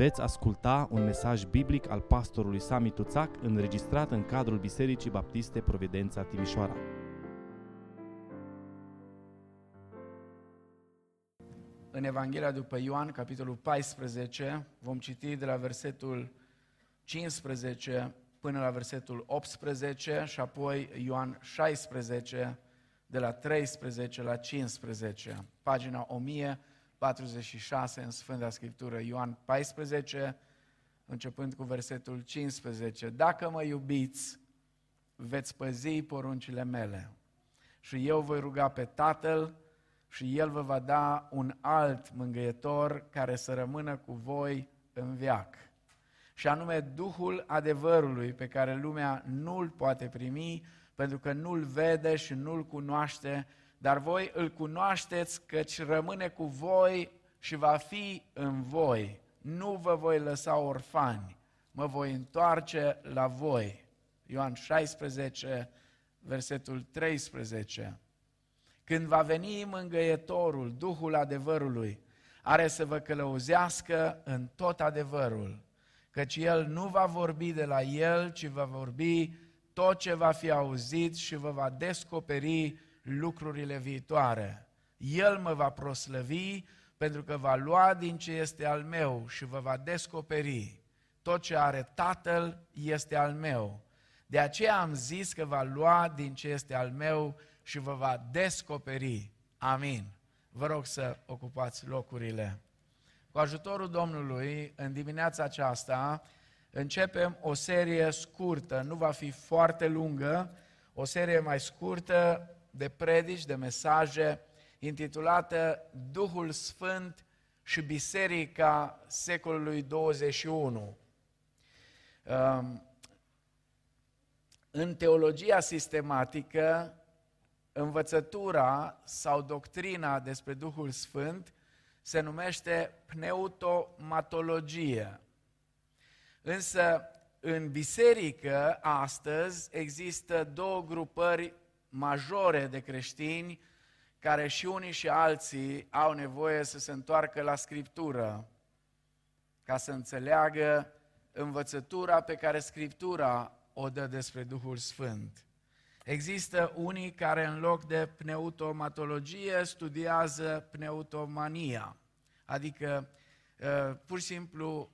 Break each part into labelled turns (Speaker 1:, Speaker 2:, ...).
Speaker 1: Veți asculta un mesaj biblic al pastorului Sami Tuțac înregistrat în cadrul Bisericii Baptiste Providența Timișoara.
Speaker 2: În Evanghelia după Ioan, capitolul 14, vom citi de la versetul 15 până la versetul 18 și apoi Ioan 16, de la 13 la 15, pagina 1046 în Sfânta Scriptură, Ioan 14, începând cu versetul 15. Dacă mă iubiți, veți păzi poruncile mele și eu voi ruga pe Tatăl și El vă va da un alt mângâietor care să rămână cu voi în viac. Și anume Duhul adevărului pe care lumea nu-l poate primi pentru că nu-l vede și nu-l cunoaște, dar voi îl cunoașteți căci rămâne cu voi și va fi în voi. Nu vă voi lăsa orfani, mă voi întoarce la voi. Ioan 16, versetul 13. Când va veni mângăietorul, Duhul adevărului, are să vă călăuzească în tot adevărul, căci El nu va vorbi de la El, ci va vorbi tot ce va fi auzit și vă va descoperi lucrurile viitoare. El mă va proslăvi pentru că va lua din ce este al meu și vă va descoperi. Tot ce are Tatăl este al meu. De aceea am zis că va lua din ce este al meu și vă va descoperi. Amin. Vă rog să ocupați locurile. Cu ajutorul Domnului, în dimineața aceasta, începem o serie scurtă, nu va fi foarte lungă, o serie mai scurtă de predici, de mesaje, intitulată Duhul Sfânt și Biserica secolului 21. Um, în teologia sistematică, învățătura sau doctrina despre Duhul Sfânt se numește pneutomatologie. Însă, în biserică, astăzi, există două grupări majore de creștini care și unii și alții au nevoie să se întoarcă la Scriptură ca să înțeleagă învățătura pe care Scriptura o dă despre Duhul Sfânt. Există unii care în loc de pneutomatologie studiază pneutomania, adică uh, pur și simplu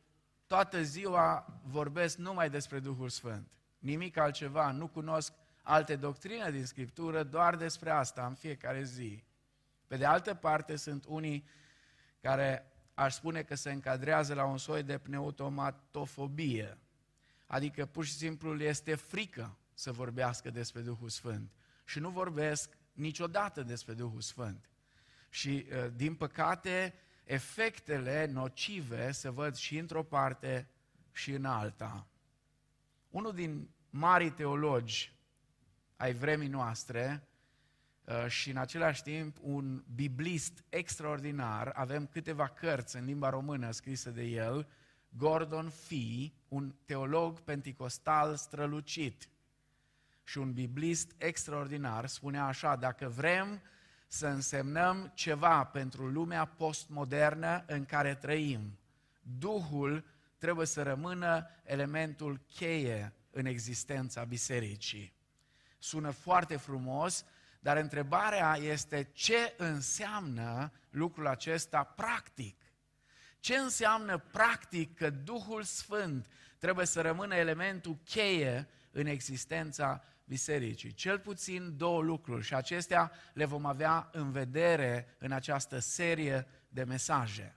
Speaker 2: toată ziua vorbesc numai despre Duhul Sfânt. Nimic altceva, nu cunosc alte doctrine din Scriptură, doar despre asta în fiecare zi. Pe de altă parte, sunt unii care aș spune că se încadrează la un soi de pneutomatofobie, adică pur și simplu le este frică să vorbească despre Duhul Sfânt și nu vorbesc niciodată despre Duhul Sfânt. Și, uh, din păcate, efectele nocive se văd și într-o parte și în alta. Unul din marii teologi ai vremii noastre uh, și în același timp un biblist extraordinar, avem câteva cărți în limba română scrise de el, Gordon Fee, un teolog penticostal strălucit și un biblist extraordinar, spunea așa, dacă vrem să însemnăm ceva pentru lumea postmodernă în care trăim. Duhul trebuie să rămână elementul cheie în existența bisericii. Sună foarte frumos, dar întrebarea este ce înseamnă lucrul acesta practic? Ce înseamnă practic că Duhul Sfânt trebuie să rămână elementul cheie în existența bisericii. Cel puțin două lucruri și acestea le vom avea în vedere în această serie de mesaje.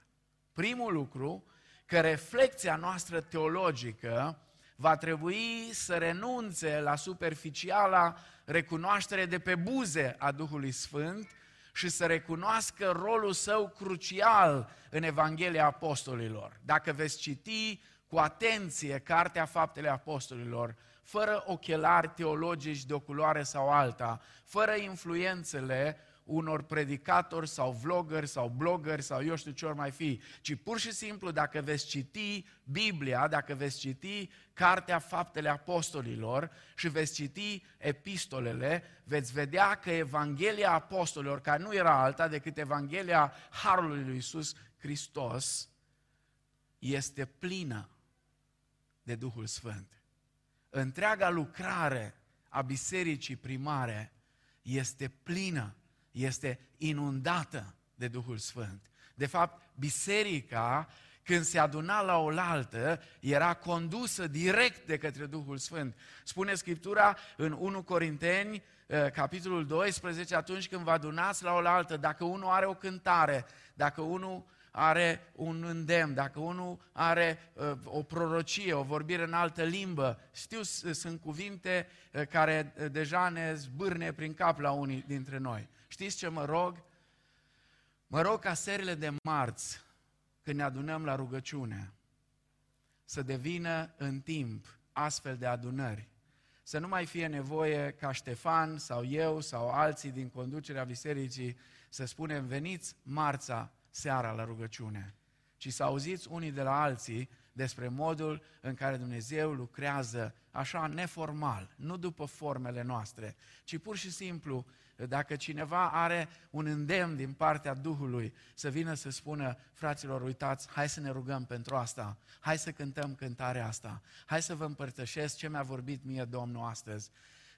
Speaker 2: Primul lucru, că reflexia noastră teologică va trebui să renunțe la superficiala recunoaștere de pe buze a Duhului Sfânt și să recunoască rolul său crucial în Evanghelia Apostolilor. Dacă veți citi cu atenție Cartea Faptele Apostolilor, fără ochelari teologici de o culoare sau alta, fără influențele unor predicatori sau vloggeri sau bloggeri sau eu știu ce ori mai fi, ci pur și simplu dacă veți citi Biblia, dacă veți citi Cartea Faptele Apostolilor și veți citi epistolele, veți vedea că Evanghelia Apostolilor, care nu era alta decât Evanghelia Harului lui Iisus Hristos, este plină de Duhul Sfânt. Întreaga lucrare a bisericii primare este plină, este inundată de Duhul Sfânt. De fapt, biserica, când se aduna la oaltă, era condusă direct de către Duhul Sfânt. Spune Scriptura în 1 Corinteni, eh, capitolul 12, atunci când vă adunați la oaltă, dacă unul are o cântare, dacă unul are un îndemn, dacă unul are uh, o prorocie, o vorbire în altă limbă, știu, sunt cuvinte uh, care uh, deja ne zbârne prin cap la unii dintre noi. Știți ce mă rog? Mă rog ca serile de marți, când ne adunăm la rugăciune, să devină în timp astfel de adunări. Să nu mai fie nevoie ca Ștefan sau eu sau alții din conducerea bisericii să spunem veniți marța seara la rugăciune, ci să auziți unii de la alții despre modul în care Dumnezeu lucrează așa neformal, nu după formele noastre, ci pur și simplu, dacă cineva are un îndemn din partea Duhului să vină să spună, fraților, uitați, hai să ne rugăm pentru asta, hai să cântăm cântarea asta, hai să vă împărtășesc ce mi-a vorbit mie Domnul astăzi.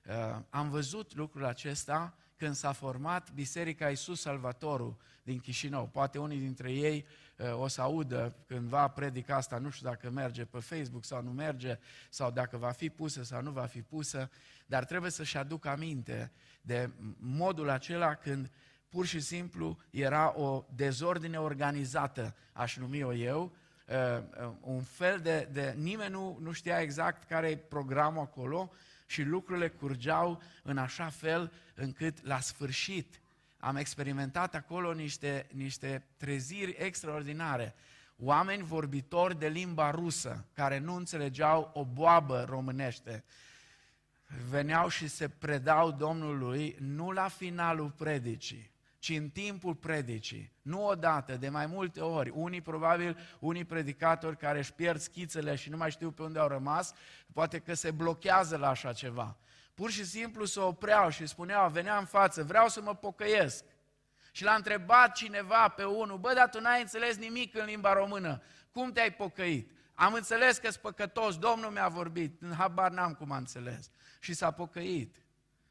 Speaker 2: Uh, am văzut lucrul acesta când s-a format Biserica Iisus Salvatorul din Chișinău. Poate unii dintre ei uh, o să audă cândva predica asta, nu știu dacă merge pe Facebook sau nu merge, sau dacă va fi pusă sau nu va fi pusă, dar trebuie să-și aduc aminte de modul acela când pur și simplu era o dezordine organizată, aș numi-o eu, uh, uh, un fel de, de nimeni nu, nu știa exact care e programul acolo, și lucrurile curgeau în așa fel încât la sfârșit am experimentat acolo niște, niște treziri extraordinare. Oameni vorbitori de limba rusă, care nu înțelegeau o boabă românește, veneau și se predau Domnului nu la finalul predicii, ci în timpul predicii, nu odată, de mai multe ori. Unii, probabil, unii predicatori care își pierd schițele și nu mai știu pe unde au rămas, poate că se blochează la așa ceva. Pur și simplu se opreau și spuneau, venea în față, vreau să mă pocăiesc. Și l-a întrebat cineva pe unul, bă, dar tu n-ai înțeles nimic în limba română, cum te-ai pocăit? Am înțeles că-s păcătos, Domnul mi-a vorbit, în habar n-am cum am înțeles. Și s-a pocăit,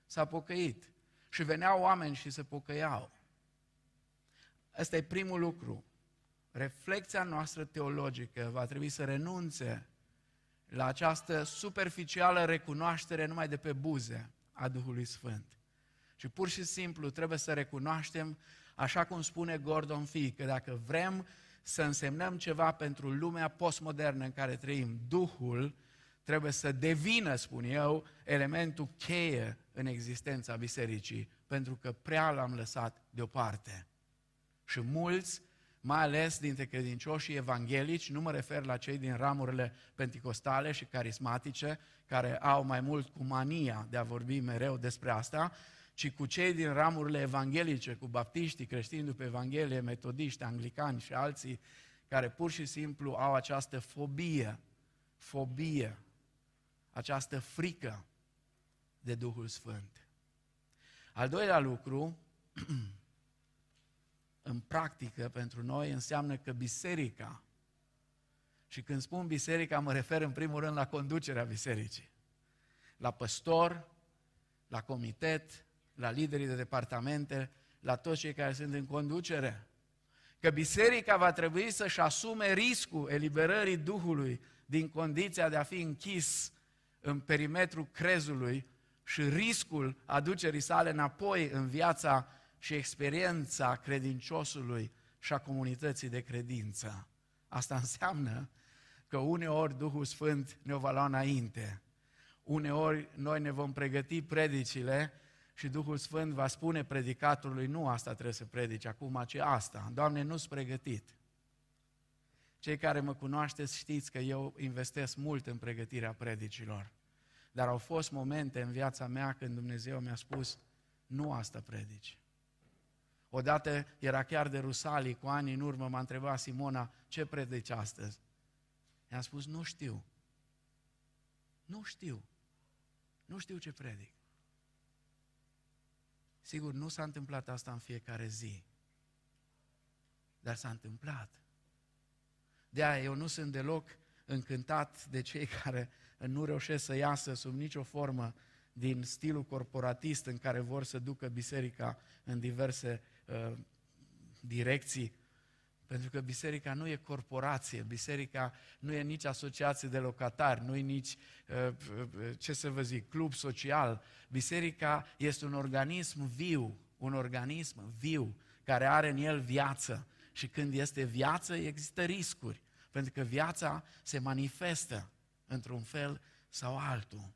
Speaker 2: s-a pocăit. Și veneau oameni și se pocăiau. Ăsta e primul lucru. Reflecția noastră teologică va trebui să renunțe la această superficială recunoaștere numai de pe buze a Duhului Sfânt. Și pur și simplu trebuie să recunoaștem, așa cum spune Gordon Fee, că dacă vrem să însemnăm ceva pentru lumea postmodernă în care trăim, Duhul trebuie să devină, spun eu, elementul cheie în existența bisericii, pentru că prea l-am lăsat deoparte. Și mulți, mai ales dintre credincioșii evanghelici, nu mă refer la cei din ramurile penticostale și carismatice, care au mai mult cu mania de a vorbi mereu despre asta, ci cu cei din ramurile evanghelice, cu baptiștii, creștini după Evanghelie, metodiști, anglicani și alții, care pur și simplu au această fobie, fobie, această frică de Duhul Sfânt. Al doilea lucru în practică pentru noi înseamnă că biserica, și când spun biserica mă refer în primul rând la conducerea bisericii, la păstor, la comitet, la liderii de departamente, la toți cei care sunt în conducere. Că biserica va trebui să-și asume riscul eliberării Duhului din condiția de a fi închis în perimetrul crezului și riscul aducerii sale înapoi în viața și experiența credinciosului și a comunității de credință. Asta înseamnă că uneori Duhul Sfânt ne va lua înainte. Uneori noi ne vom pregăti predicile și Duhul Sfânt va spune predicatorului, nu asta trebuie să predici acum, ci asta. Doamne, nu-s pregătit. Cei care mă cunoașteți știți că eu investesc mult în pregătirea predicilor. Dar au fost momente în viața mea când Dumnezeu mi-a spus, nu asta predici. Odată era chiar de Rusalii, cu ani în urmă, m-a întrebat Simona, ce predici astăzi? I-am spus, nu știu. Nu știu. Nu știu ce predic. Sigur, nu s-a întâmplat asta în fiecare zi. Dar s-a întâmplat. De aia eu nu sunt deloc încântat de cei care nu reușesc să iasă sub nicio formă din stilul corporatist în care vor să ducă biserica în diverse uh, direcții. Pentru că biserica nu e corporație, biserica nu e nici asociație de locatari, nu e nici, uh, uh, ce să vă zic, club social. Biserica este un organism viu, un organism viu, care are în el viață. Și când este viață, există riscuri, pentru că viața se manifestă într-un fel sau altul.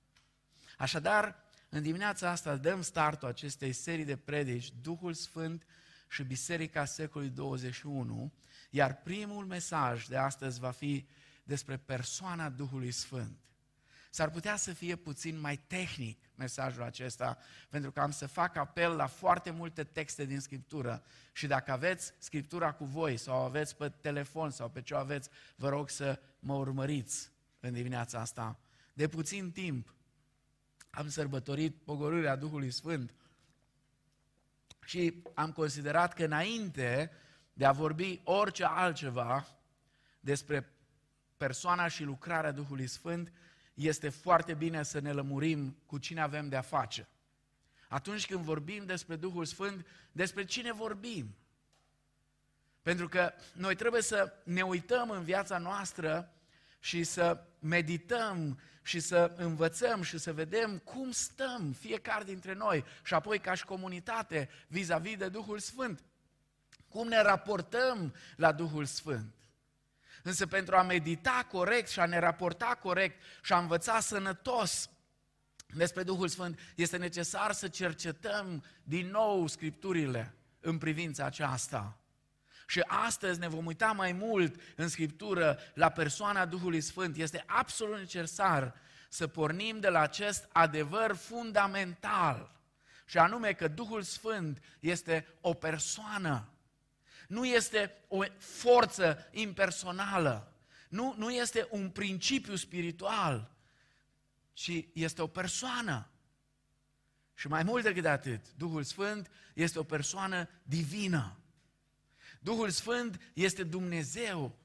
Speaker 2: Așadar, în dimineața asta dăm startul acestei serii de predici, Duhul Sfânt și Biserica secolului 21, iar primul mesaj de astăzi va fi despre persoana Duhului Sfânt. S-ar putea să fie puțin mai tehnic mesajul acesta, pentru că am să fac apel la foarte multe texte din Scriptură și dacă aveți Scriptura cu voi sau aveți pe telefon sau pe ce o aveți, vă rog să mă urmăriți în dimineața asta. De puțin timp am sărbătorit pogorârea Duhului Sfânt și am considerat că înainte de a vorbi orice altceva despre persoana și lucrarea Duhului Sfânt, este foarte bine să ne lămurim cu cine avem de-a face. Atunci când vorbim despre Duhul Sfânt, despre cine vorbim? Pentru că noi trebuie să ne uităm în viața noastră și să medităm și să învățăm și să vedem cum stăm fiecare dintre noi și apoi ca și comunitate vis-a-vis de Duhul Sfânt. Cum ne raportăm la Duhul Sfânt. Însă pentru a medita corect și a ne raporta corect și a învăța sănătos despre Duhul Sfânt, este necesar să cercetăm din nou Scripturile în privința aceasta. Și astăzi ne vom uita mai mult în Scriptură la persoana Duhului Sfânt. Este absolut necesar să pornim de la acest adevăr fundamental, și anume că Duhul Sfânt este o persoană nu este o forță impersonală, nu, nu este un principiu spiritual, ci este o persoană. Și mai mult decât atât, Duhul Sfânt este o persoană divină. Duhul Sfânt este Dumnezeu.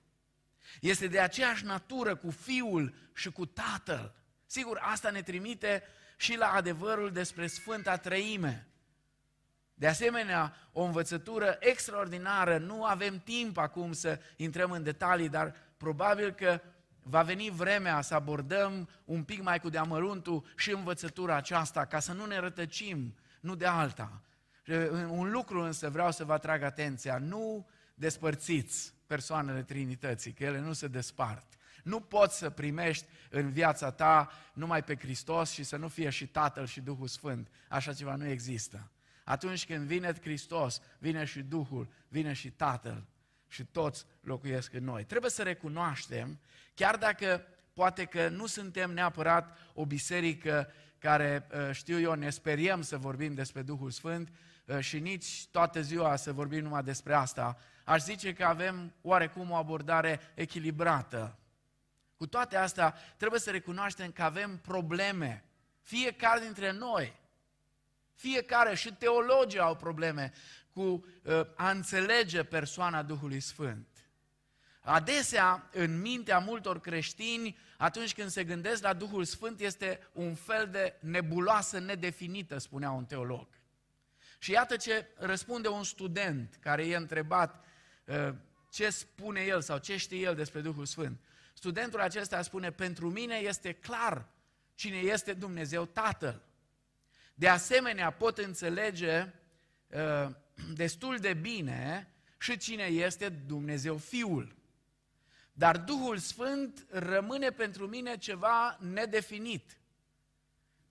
Speaker 2: Este de aceeași natură cu Fiul și cu Tatăl. Sigur, asta ne trimite și la adevărul despre Sfânta Trăime. De asemenea, o învățătură extraordinară, nu avem timp acum să intrăm în detalii, dar probabil că va veni vremea să abordăm un pic mai cu deamăruntul și învățătura aceasta, ca să nu ne rătăcim, nu de alta. Un lucru însă vreau să vă atrag atenția, nu despărțiți persoanele Trinității, că ele nu se despart. Nu poți să primești în viața ta numai pe Hristos și să nu fie și Tatăl și Duhul Sfânt. Așa ceva nu există. Atunci când vine Hristos, vine și Duhul, vine și Tatăl și toți locuiesc în noi. Trebuie să recunoaștem, chiar dacă poate că nu suntem neapărat o biserică care, uh, știu eu, ne speriem să vorbim despre Duhul Sfânt uh, și nici toată ziua să vorbim numai despre asta, aș zice că avem oarecum o abordare echilibrată. Cu toate astea, trebuie să recunoaștem că avem probleme. Fiecare dintre noi fiecare și teologii au probleme cu uh, a înțelege persoana Duhului Sfânt. Adesea, în mintea multor creștini, atunci când se gândesc la Duhul Sfânt, este un fel de nebuloasă nedefinită, spunea un teolog. Și iată ce răspunde un student care e întrebat uh, ce spune el sau ce știe el despre Duhul Sfânt. Studentul acesta spune, pentru mine este clar cine este Dumnezeu Tatăl. De asemenea, pot înțelege uh, destul de bine și cine este Dumnezeu Fiul. Dar Duhul Sfânt rămâne pentru mine ceva nedefinit,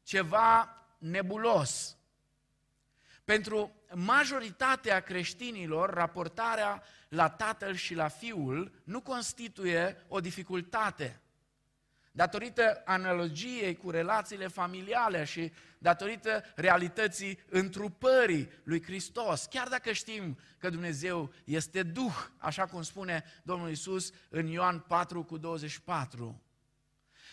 Speaker 2: ceva nebulos. Pentru majoritatea creștinilor, raportarea la Tatăl și la Fiul nu constituie o dificultate datorită analogiei cu relațiile familiale și datorită realității întrupării lui Hristos. Chiar dacă știm că Dumnezeu este Duh, așa cum spune Domnul Isus în Ioan 4 cu 24.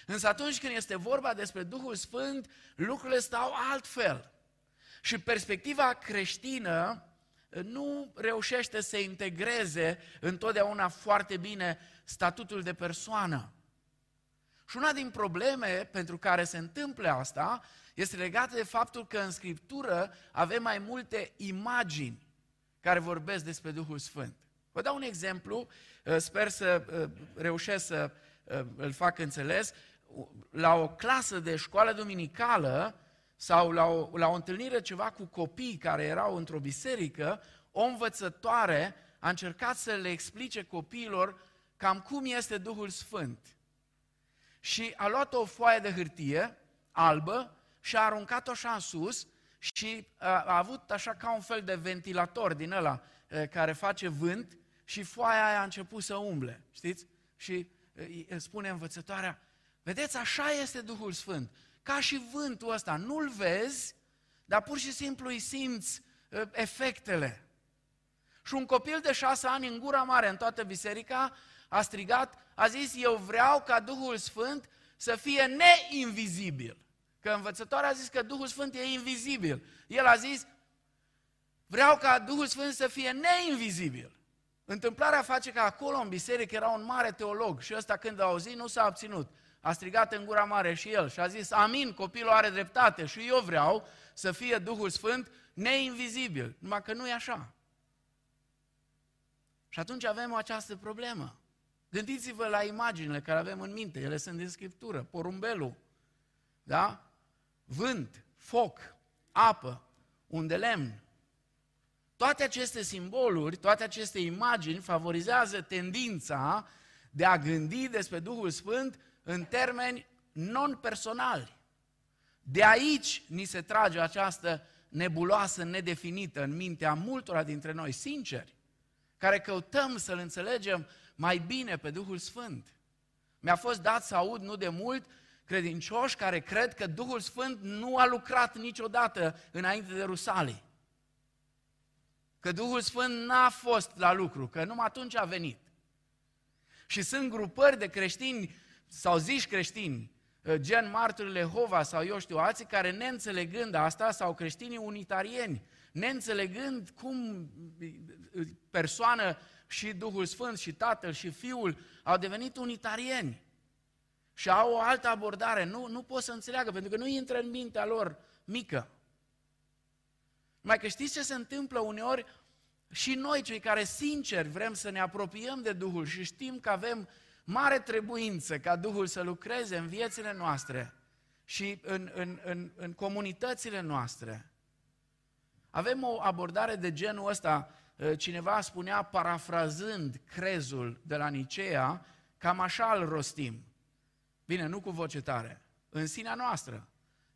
Speaker 2: Însă atunci când este vorba despre Duhul Sfânt, lucrurile stau altfel. Și perspectiva creștină nu reușește să integreze întotdeauna foarte bine statutul de persoană. Și una din probleme pentru care se întâmplă asta este legată de faptul că în Scriptură avem mai multe imagini care vorbesc despre Duhul Sfânt. Vă dau un exemplu, uh, sper să uh, reușesc să uh, îl fac înțeles. La o clasă de școală duminicală sau la o, la o întâlnire ceva cu copii care erau într-o biserică, o învățătoare a încercat să le explice copiilor cam cum este Duhul Sfânt. Și a luat o foaie de hârtie albă și a aruncat-o așa în sus și a, a avut așa ca un fel de ventilator din ăla care face vânt și foaia aia a început să umble, știți? Și spune învățătoarea, vedeți, așa este Duhul Sfânt, ca și vântul ăsta, nu-l vezi, dar pur și simplu îi simți efectele. Și un copil de șase ani în gura mare în toată biserica a strigat, a zis, eu vreau ca Duhul Sfânt să fie neinvizibil. Că învățătoarea a zis că Duhul Sfânt e invizibil. El a zis, vreau ca Duhul Sfânt să fie neinvizibil. Întâmplarea face că acolo în biserică era un mare teolog și ăsta când a auzit nu s-a abținut. A strigat în gura mare și el și a zis, amin, copilul are dreptate și eu vreau să fie Duhul Sfânt neinvizibil. Numai că nu e așa. Și atunci avem această problemă. Gândiți-vă la imaginile care avem în minte, ele sunt din Scriptură, porumbelul, da? Vânt, foc, apă, un de lemn, toate aceste simboluri, toate aceste imagini favorizează tendința de a gândi despre Duhul Sfânt în termeni non-personali. De aici ni se trage această nebuloasă nedefinită în mintea multora dintre noi, sinceri, care căutăm să-L înțelegem mai bine pe Duhul Sfânt. Mi-a fost dat să aud nu de mult credincioși care cred că Duhul Sfânt nu a lucrat niciodată înainte de Rusalii că Duhul Sfânt n-a fost la lucru, că numai atunci a venit. Și sunt grupări de creștini sau zici creștini, ă, gen marturile Hova sau eu știu alții, care neînțelegând asta, sau creștinii unitarieni, neînțelegând cum persoană și Duhul Sfânt și Tatăl și Fiul au devenit unitarieni și au o altă abordare. Nu, nu pot să înțeleagă, pentru că nu intră în mintea lor mică. Mai că știți ce se întâmplă uneori? Și noi, cei care sincer vrem să ne apropiem de Duhul și știm că avem mare trebuință ca Duhul să lucreze în viețile noastre și în, în, în, în comunitățile noastre. Avem o abordare de genul ăsta, ă, cineva spunea parafrazând crezul de la Nicea, cam așa îl rostim. Bine, nu cu voce tare, în sinea noastră.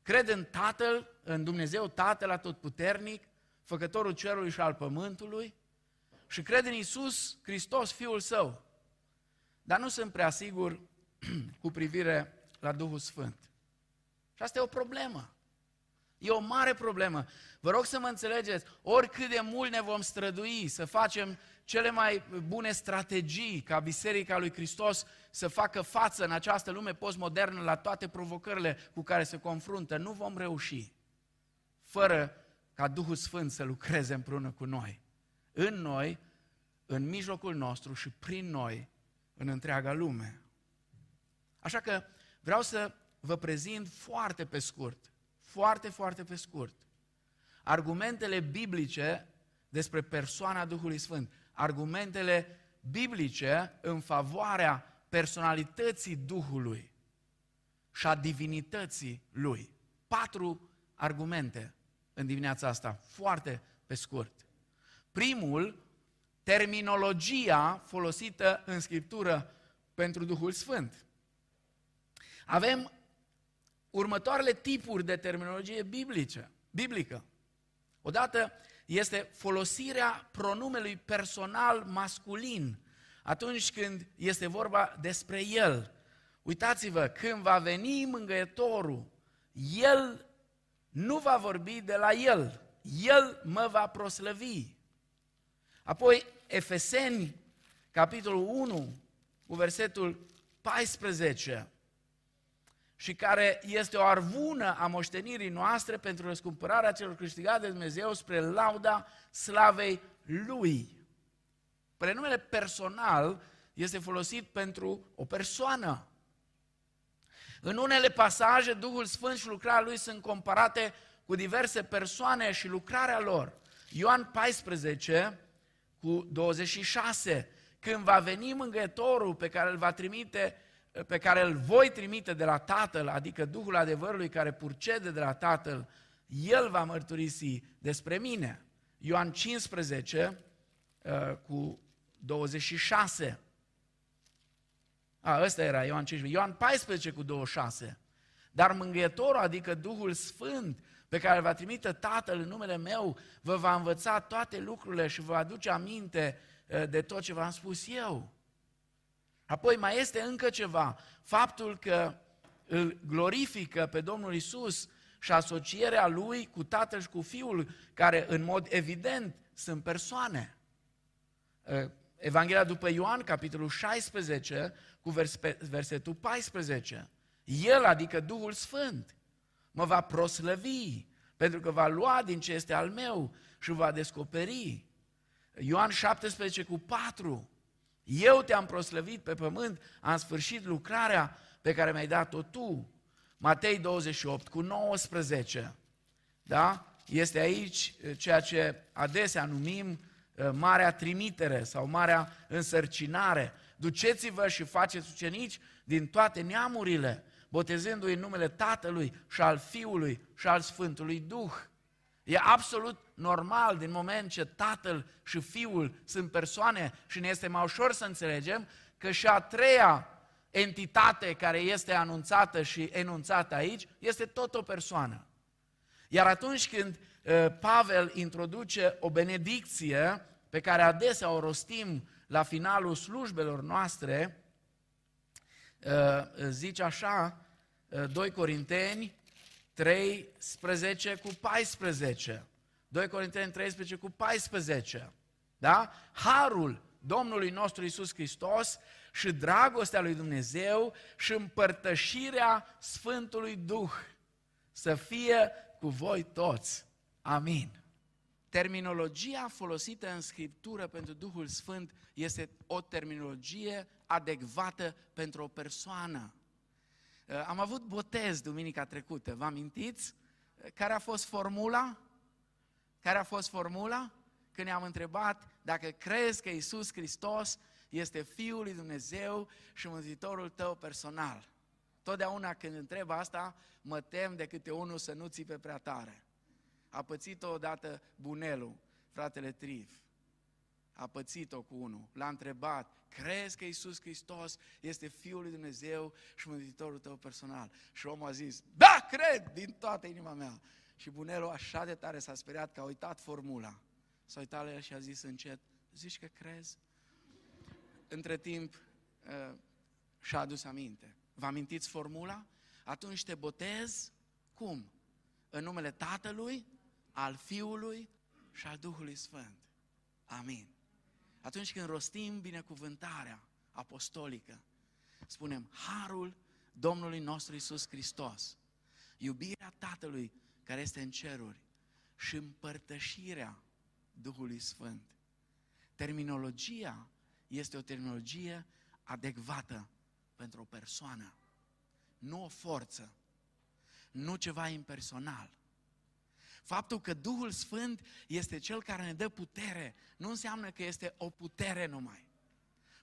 Speaker 2: Cred în Tatăl, în Dumnezeu Tatăl Atotputernic, Făcătorul Cerului și al Pământului și cred în Isus Hristos, Fiul Său. Dar nu sunt prea sigur cu privire la Duhul Sfânt. Și asta e o problemă. E o mare problemă. Vă rog să mă înțelegeți, oricât de mult ne vom strădui să facem cele mai bune strategii ca Biserica lui Hristos să facă față în această lume postmodernă la toate provocările cu care se confruntă, nu vom reuși fără ca Duhul Sfânt să lucreze împreună cu noi. În noi, în mijlocul nostru și prin noi, în întreaga lume. Așa că vreau să vă prezint foarte pe scurt, foarte, foarte pe scurt, argumentele biblice despre persoana Duhului Sfânt, argumentele biblice în favoarea personalității Duhului și a divinității Lui. Patru argumente în dimineața asta, foarte pe scurt. Primul, terminologia folosită în Scriptură pentru Duhul Sfânt. Avem următoarele tipuri de terminologie biblice, biblică. Odată este folosirea pronumelui personal masculin atunci când este vorba despre El. Uitați-vă, când va veni mângăietorul, El nu va vorbi de la El, El mă va proslăvi. Apoi, Efeseni, capitolul 1, cu versetul 14, și care este o arvună a moștenirii noastre pentru răscumpărarea celor câștigate de Dumnezeu spre lauda slavei Lui. Prenumele personal este folosit pentru o persoană. În unele pasaje, Duhul Sfânt și lucrarea Lui sunt comparate cu diverse persoane și lucrarea lor. Ioan 14 cu 26. Când va veni mângâietorul pe care îl va trimite pe care îl voi trimite de la Tatăl, adică Duhul adevărului care purcede de la Tatăl, El va mărturisi despre mine. Ioan 15 uh, cu 26. A, ăsta era Ioan 15. Ioan 14 cu 26. Dar mângâietorul, adică Duhul Sfânt, pe care îl va trimite Tatăl în numele meu, vă va învăța toate lucrurile și vă va aduce aminte uh, de tot ce v-am spus eu. Apoi mai este încă ceva, faptul că îl glorifică pe Domnul Isus și asocierea lui cu Tatăl și cu Fiul, care în mod evident sunt persoane. Ă, Evanghelia după Ioan, capitolul 16, cu versetul 14. El, adică Duhul Sfânt, mă va proslăvi, pentru că va lua din ce este al meu și va descoperi. Ioan 17 cu 4. Eu te-am proslăvit pe pământ, am sfârșit lucrarea pe care mi-ai dat-o tu. Matei 28 cu 19. Da? Este aici eh, ceea ce adesea numim eh, marea trimitere sau marea însărcinare. Duceți-vă și faceți ucenici din toate neamurile, botezându-i în numele Tatălui și al Fiului și al Sfântului Duh. E absolut normal din moment ce Tatăl și Fiul sunt persoane și ne este mai ușor să înțelegem că și a treia entitate care este anunțată și enunțată aici este tot o persoană. Iar atunci când uh, Pavel introduce o benedicție pe care adesea o rostim la finalul slujbelor noastre, uh, zice așa, 2 uh, Corinteni 13 cu 14. 2 Corinteni 13 cu 14. Da? Harul Domnului nostru Isus Hristos și dragostea lui Dumnezeu și împărtășirea Sfântului Duh să fie cu voi toți. Amin. Terminologia folosită în Scriptură pentru Duhul Sfânt este o terminologie adecvată pentru o persoană. Uh, am avut botez duminica trecută, vă amintiți? Uh, care a fost formula? Care a fost formula? Când ne-am întrebat dacă crezi că Isus Hristos este Fiul lui Dumnezeu și Mântuitorul tău personal. Totdeauna când întreb asta, mă tem de câte unul să nu țipe prea tare. A pățit-o odată Bunelu, fratele Triv a pățit-o cu unul, l-a întrebat, crezi că Isus Hristos este Fiul lui Dumnezeu și Mântuitorul tău personal? Și omul a zis, da, cred, din toată inima mea. Și bunelul așa de tare s-a speriat că a uitat formula. S-a uitat la el și a zis încet, zici că crezi? Între timp uh, și-a adus aminte. Vă amintiți formula? Atunci te botezi, cum? În numele Tatălui, al Fiului și al Duhului Sfânt. Amin atunci când rostim binecuvântarea apostolică, spunem Harul Domnului nostru Isus Hristos, iubirea Tatălui care este în ceruri și împărtășirea Duhului Sfânt. Terminologia este o terminologie adecvată pentru o persoană, nu o forță, nu ceva impersonal. Faptul că Duhul Sfânt este Cel care ne dă putere, nu înseamnă că este o putere numai.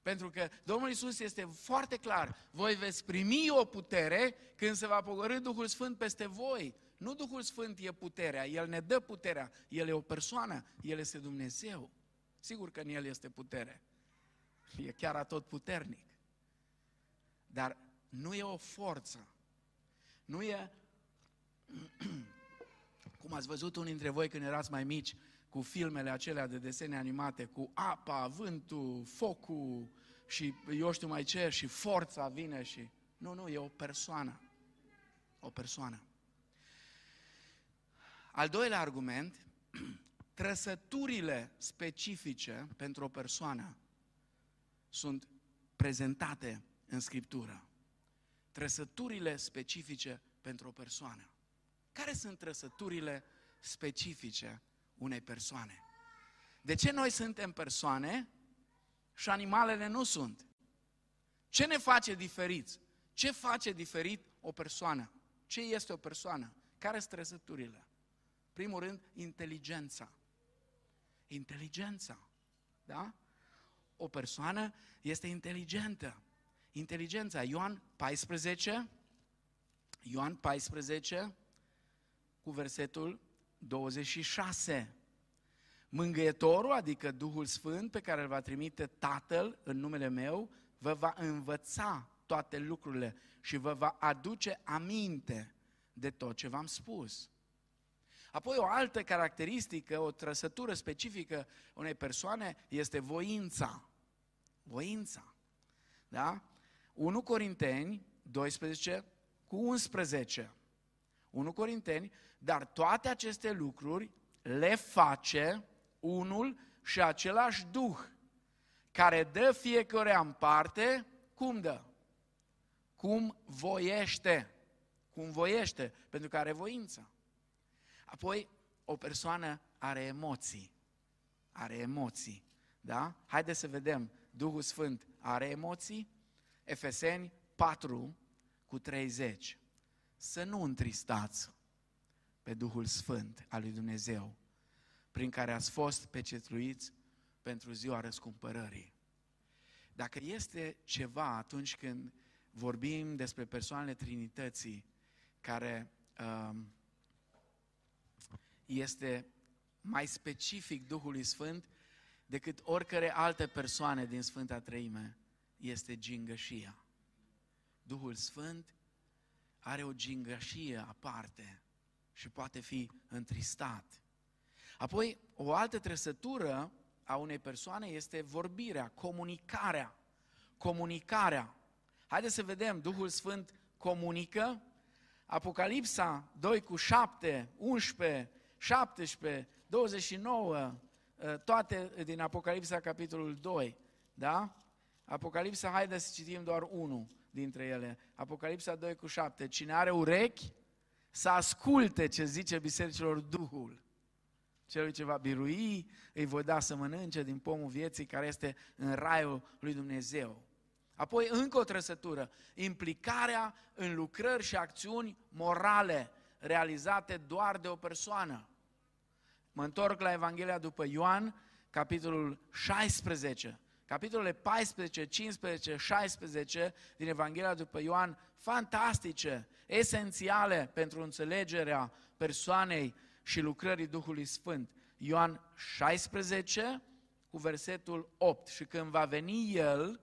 Speaker 2: Pentru că Domnul Isus este foarte clar, voi veți primi o putere când se va pogorâ Duhul Sfânt peste voi. Nu Duhul Sfânt e puterea, El ne dă puterea, El e o persoană, El este Dumnezeu. Sigur că în El este putere. E chiar atot puternic. Dar nu e o forță. Nu e cum ați văzut unii dintre voi când erați mai mici, cu filmele acelea de desene animate, cu apa, vântul, focul și eu știu mai ce, și forța vine și... Nu, nu, e o persoană. O persoană. Al doilea argument, trăsăturile specifice pentru o persoană sunt prezentate în Scriptură. trăsăturile specifice pentru o persoană. Care sunt trăsăturile specifice unei persoane? De ce noi suntem persoane și animalele nu sunt? Ce ne face diferiți? Ce face diferit o persoană? Ce este o persoană? Care sunt trăsăturile? Primul rând, inteligența. Inteligența. Da? O persoană este inteligentă. Inteligența. Ioan 14, Ioan 14, cu versetul 26. Mângâietorul, adică Duhul Sfânt pe care îl va trimite Tatăl în numele meu, vă va învăța toate lucrurile și vă va aduce aminte de tot ce v-am spus. Apoi o altă caracteristică, o trăsătură specifică unei persoane este voința. Voința. Da? 1 Corinteni 12 cu 11. 1 Corinteni, dar toate aceste lucruri le face unul și același Duh, care dă fiecare în parte, cum dă? Cum voiește. Cum voiește, pentru că are voință. Apoi, o persoană are emoții. Are emoții. Da? Haideți să vedem. Duhul Sfânt are emoții? Efeseni 4 cu 30. Să nu întristați pe Duhul Sfânt al lui Dumnezeu, prin care ați fost pecetluiți pentru ziua răscumpărării. Dacă este ceva atunci când vorbim despre persoanele Trinității care um, este mai specific Duhului Sfânt decât oricare alte persoane din Sfânta Treime, este gingășia. Duhul Sfânt are o gingășie aparte și poate fi întristat. Apoi, o altă trăsătură a unei persoane este vorbirea, comunicarea. Comunicarea. Haideți să vedem, Duhul Sfânt comunică. Apocalipsa 2 cu 7, 11, 17, 29, toate din Apocalipsa capitolul 2, da? Apocalipsa, haideți să citim doar unul dintre ele. Apocalipsa 2 cu 7. Cine are urechi, să asculte ce zice bisericilor Duhul. Celui ce va birui, îi voi da să mănânce din pomul vieții care este în raiul lui Dumnezeu. Apoi încă o trăsătură, implicarea în lucrări și acțiuni morale realizate doar de o persoană. Mă întorc la Evanghelia după Ioan, capitolul 16. Capitolele 14, 15, 16 din Evanghelia după Ioan, fantastice, esențiale pentru înțelegerea persoanei și lucrării Duhului Sfânt. Ioan 16 cu versetul 8. Și când va veni El,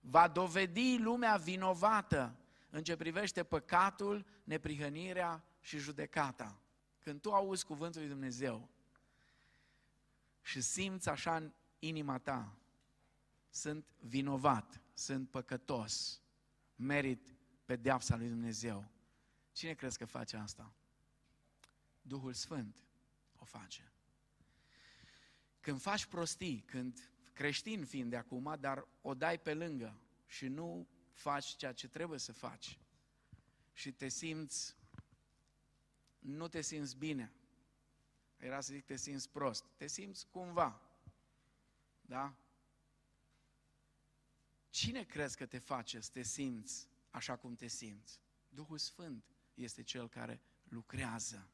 Speaker 2: va dovedi lumea vinovată în ce privește păcatul, neprihănirea și judecata. Când tu auzi cuvântul lui Dumnezeu și simți așa în inima ta, sunt vinovat, sunt păcătos, merit pedeapsa lui Dumnezeu. Cine crezi că face asta? Duhul Sfânt o face. Când faci prostii, când creștin fiind de acum, dar o dai pe lângă și nu faci ceea ce trebuie să faci și te simți, nu te simți bine, era să zic te simți prost, te simți cumva, da? Cine crezi că te face să te simți așa cum te simți? Duhul Sfânt este cel care lucrează,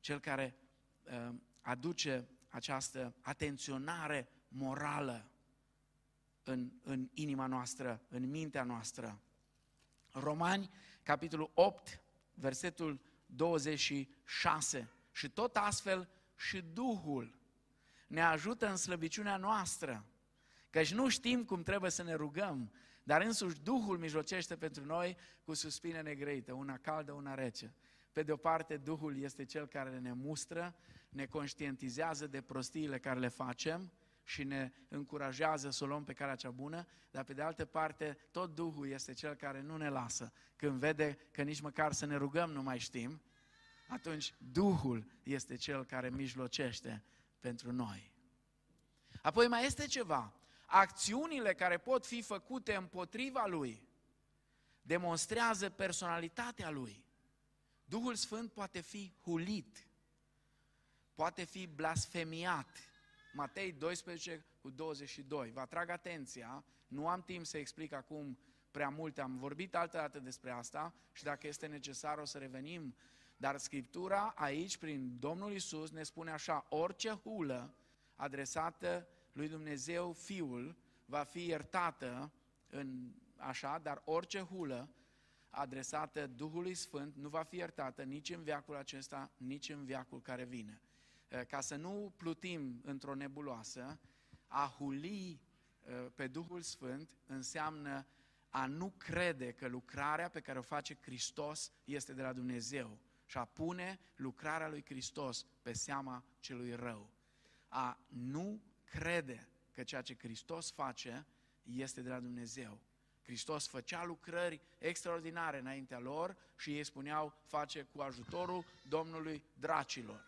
Speaker 2: cel care uh, aduce această atenționare morală în, în inima noastră, în mintea noastră. Romani, capitolul 8, versetul 26. Și tot astfel și Duhul ne ajută în slăbiciunea noastră Căci nu știm cum trebuie să ne rugăm, dar însuși Duhul mijlocește pentru noi cu suspine negrăite, una caldă, una rece. Pe de o parte, Duhul este Cel care ne mustră, ne conștientizează de prostiile care le facem și ne încurajează să o luăm pe calea cea bună, dar pe de altă parte, tot Duhul este Cel care nu ne lasă. Când vede că nici măcar să ne rugăm nu mai știm, atunci Duhul este Cel care mijlocește pentru noi. Apoi mai este ceva acțiunile care pot fi făcute împotriva lui. demonstrează personalitatea lui. Duhul Sfânt poate fi hulit, poate fi blasfemiat. Matei 12 cu 22. Vă atrag atenția, nu am timp să explic acum prea multe, am vorbit altă dată despre asta și dacă este necesar o să revenim. Dar Scriptura aici, prin Domnul Isus, ne spune așa, orice hulă adresată lui Dumnezeu Fiul va fi iertată în așa, dar orice hulă adresată Duhului Sfânt nu va fi iertată nici în viacul acesta, nici în viacul care vine. Ca să nu plutim într-o nebuloasă, a huli pe Duhul Sfânt înseamnă a nu crede că lucrarea pe care o face Hristos este de la Dumnezeu și a pune lucrarea lui Hristos pe seama celui rău. A nu crede că ceea ce Hristos face este de la Dumnezeu. Hristos făcea lucrări extraordinare înaintea lor și ei spuneau face cu ajutorul Domnului dracilor.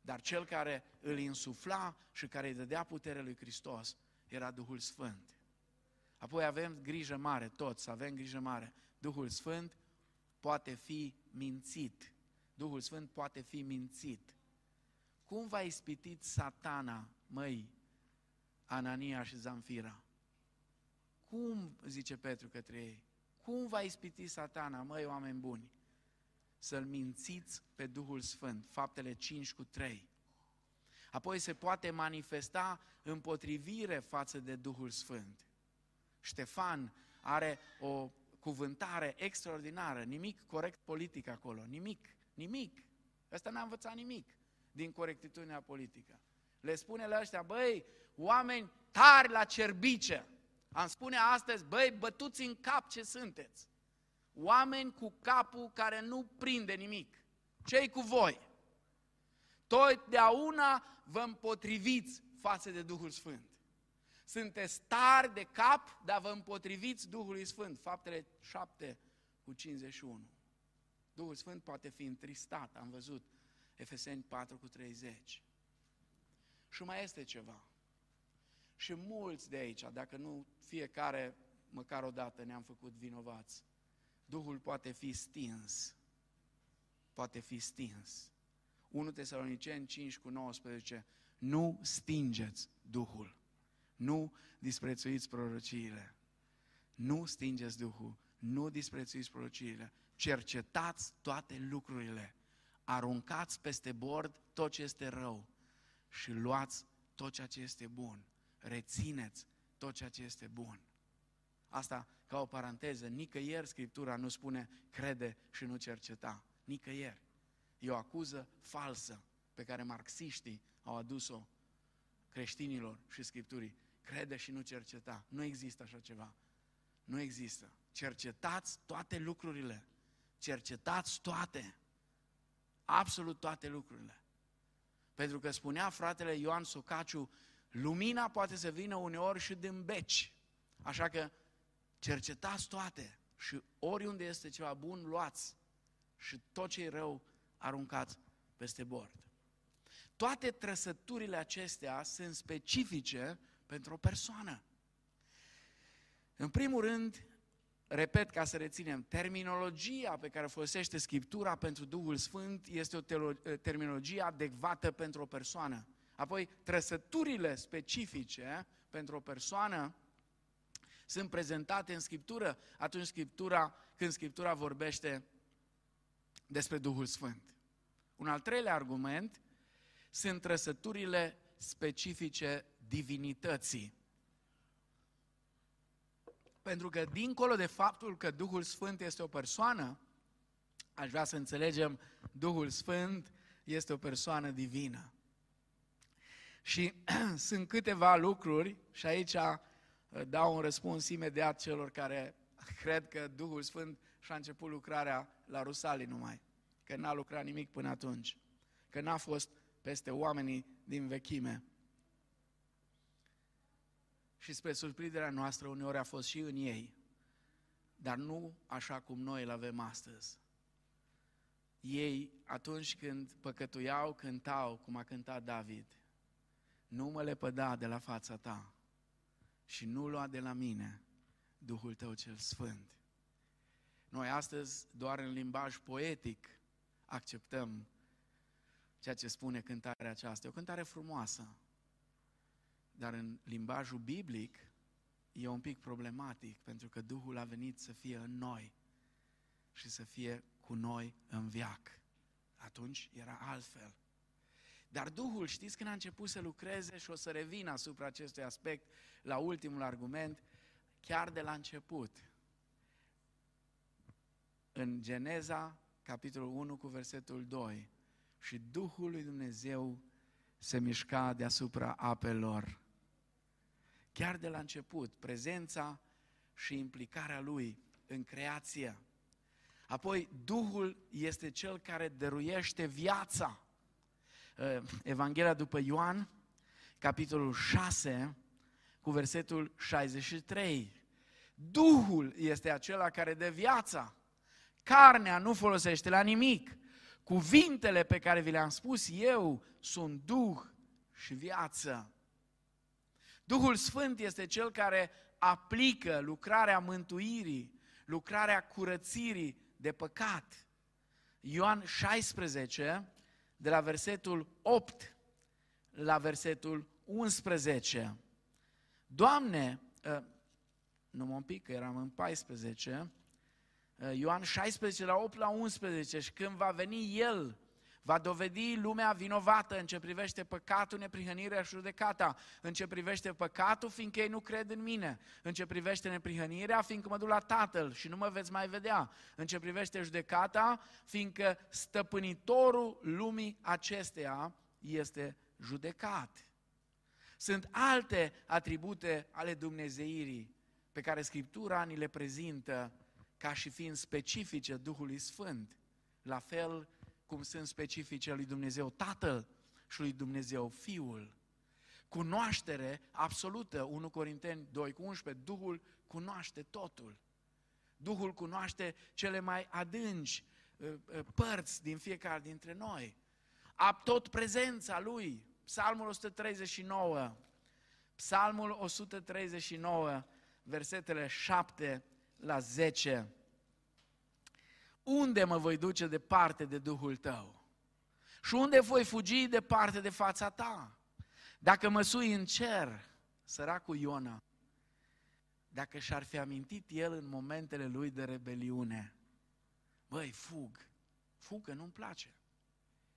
Speaker 2: Dar cel care îl insufla și care îi dădea putere lui Hristos era Duhul Sfânt. Apoi avem grijă mare, toți avem grijă mare. Duhul Sfânt poate fi mințit. Duhul Sfânt poate fi mințit. Cum va ispitit satana, măi, Anania și Zamfira? Cum, zice Petru către ei, cum va ispiti satana, măi, oameni buni? Să-l mințiți pe Duhul Sfânt, faptele 5 cu 3. Apoi se poate manifesta împotrivire față de Duhul Sfânt. Ștefan are o cuvântare extraordinară, nimic corect politic acolo, nimic, nimic. Ăsta n-a învățat nimic din corectitudinea politică. Le spune la ăștia, băi, oameni tari la cerbice. Am spune astăzi, băi, bătuți în cap ce sunteți. Oameni cu capul care nu prinde nimic. Cei cu voi? Totdeauna vă împotriviți față de Duhul Sfânt. Sunteți tari de cap, dar vă împotriviți Duhului Sfânt. Faptele 7 cu 51. Duhul Sfânt poate fi întristat, am văzut. Efeseni 4 cu 30. Și mai este ceva. Și mulți de aici, dacă nu fiecare, măcar o dată ne-am făcut vinovați. Duhul poate fi stins. Poate fi stins. 1 Tesaloniceni 5 cu 19. Nu stingeți Duhul. Nu disprețuiți prorociile. Nu stingeți Duhul. Nu disprețuiți prorociile. Cercetați toate lucrurile. Aruncați peste bord tot ce este rău și luați tot ceea ce este bun. Rețineți tot ceea ce este bun. Asta ca o paranteză, nicăieri Scriptura nu spune crede și nu cerceta. Nicăieri. E o acuză falsă pe care marxiștii au adus-o creștinilor și Scripturii. Crede și nu cerceta. Nu există așa ceva. Nu există. Cercetați toate lucrurile. Cercetați toate. Absolut toate lucrurile. Pentru că spunea fratele Ioan Socaciu, lumina poate să vină uneori și din beci. Așa că cercetați toate și oriunde este ceva bun, luați. Și tot ce e rău, aruncați peste bord. Toate trăsăturile acestea sunt specifice pentru o persoană. În primul rând, repet ca să reținem, terminologia pe care folosește Scriptura pentru Duhul Sfânt este o terminologie adecvată pentru o persoană. Apoi, trăsăturile specifice pentru o persoană sunt prezentate în Scriptură atunci Scriptura, când Scriptura vorbește despre Duhul Sfânt. Un al treilea argument sunt trăsăturile specifice divinității. Pentru că dincolo de faptul că Duhul Sfânt este o persoană, aș vrea să înțelegem, Duhul Sfânt este o persoană divină. Și sunt câteva lucruri, și aici uh, dau un răspuns imediat celor care cred că Duhul Sfânt și-a început lucrarea la Rusalii numai, că n-a lucrat nimic până atunci, că n-a fost peste oamenii din vechime și spre surprinderea noastră uneori a fost și în ei, dar nu așa cum noi îl avem astăzi. Ei, atunci când păcătuiau, cântau, cum a cântat David, nu mă lepăda de la fața ta și nu lua de la mine Duhul tău cel Sfânt. Noi astăzi, doar în limbaj poetic, acceptăm ceea ce spune cântarea aceasta. E o cântare frumoasă, dar în limbajul biblic e un pic problematic, pentru că Duhul a venit să fie în noi și să fie cu noi în viac. Atunci era altfel. Dar Duhul, știți când a început să lucreze și o să revin asupra acestui aspect la ultimul argument, chiar de la început. În Geneza, capitolul 1 cu versetul 2, și Duhul lui Dumnezeu se mișca deasupra apelor. Chiar de la început, prezența și implicarea lui în creație. Apoi, Duhul este cel care dăruiește viața. Ă, Evanghelia după Ioan, capitolul 6, cu versetul 63. Duhul este acela care dă viața. Carnea nu folosește la nimic. Cuvintele pe care vi le-am spus eu sunt Duh și viață. Duhul Sfânt este cel care aplică lucrarea mântuirii, lucrarea curățirii de păcat. Ioan 16, de la versetul 8 la versetul 11. Doamne, ă, nu mă pic că eram în 14, ă, Ioan 16 la 8 la 11 și când va veni El, va dovedi lumea vinovată în ce privește păcatul, neprihănirea și judecata, în ce privește păcatul, fiindcă ei nu cred în mine, în ce privește neprihănirea, fiindcă mă duc la Tatăl și nu mă veți mai vedea, în ce privește judecata, fiindcă stăpânitorul lumii acesteia este judecat. Sunt alte atribute ale Dumnezeirii pe care Scriptura ni le prezintă ca și fiind specifice Duhului Sfânt. La fel cum sunt specifice lui Dumnezeu Tatăl și lui Dumnezeu Fiul. Cunoaștere absolută, 1 Corinteni 2 cu 11, Duhul cunoaște totul. Duhul cunoaște cele mai adânci uh, uh, părți din fiecare dintre noi. A tot prezența Lui. Psalmul 139, Psalmul 139, versetele 7 la 10. Unde mă voi duce departe de Duhul tău? Și unde voi fugi departe de fața ta? Dacă mă sui în cer, săracul Iona, dacă și-ar fi amintit el în momentele lui de rebeliune, băi, fug, fug că nu-mi place.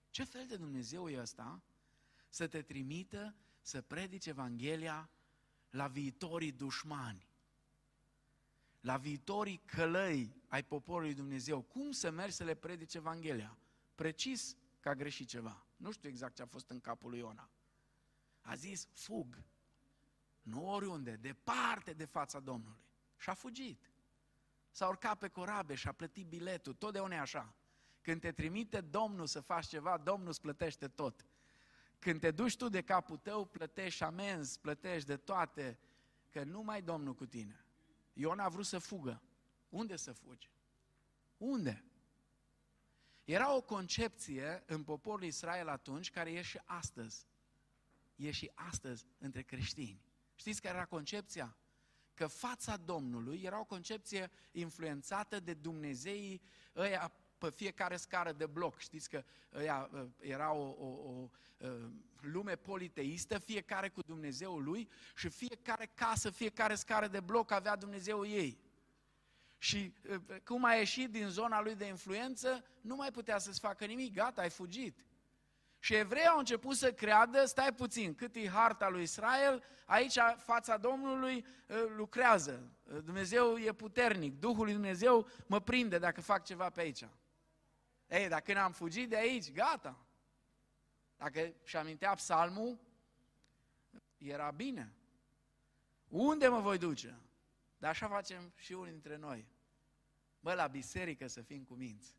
Speaker 2: Ce fel de Dumnezeu e ăsta să te trimită să predici Evanghelia la viitorii dușmani? La viitorii călăi ai poporului Dumnezeu, cum să mergi să le predici Evanghelia? Precis că a greșit ceva. Nu știu exact ce a fost în capul lui Iona. A zis, fug. Nu oriunde, departe de fața Domnului. Și a fugit. S-a urcat pe corabe și a plătit biletul. Totdeauna e așa. Când te trimite Domnul să faci ceva, Domnul îți plătește tot. Când te duci tu de capul tău, plătești amenzi, plătești de toate, că nu mai Domnul cu tine. Iona a vrut să fugă. Unde să fugi? Unde? Era o concepție în poporul Israel atunci, care e și astăzi. E și astăzi între creștini. Știți care era concepția? Că fața Domnului era o concepție influențată de Dumnezeii ăia pe fiecare scară de bloc. Știți că ăia, ă, era o, o, o ă, lume politeistă, fiecare cu Dumnezeul lui și fiecare casă, fiecare scară de bloc avea Dumnezeul ei. Și ă, cum a ieșit din zona lui de influență, nu mai putea să-ți facă nimic, gata, ai fugit. Și evreii au început să creadă, stai puțin, cât e harta lui Israel, aici fața Domnului lucrează. Dumnezeu e puternic, Duhul lui Dumnezeu mă prinde dacă fac ceva pe aici. Ei, dacă când am fugit de aici, gata. Dacă și amintea psalmul, era bine. Unde mă voi duce? Dar așa facem și unii dintre noi. Bă, la biserică să fim cuminți.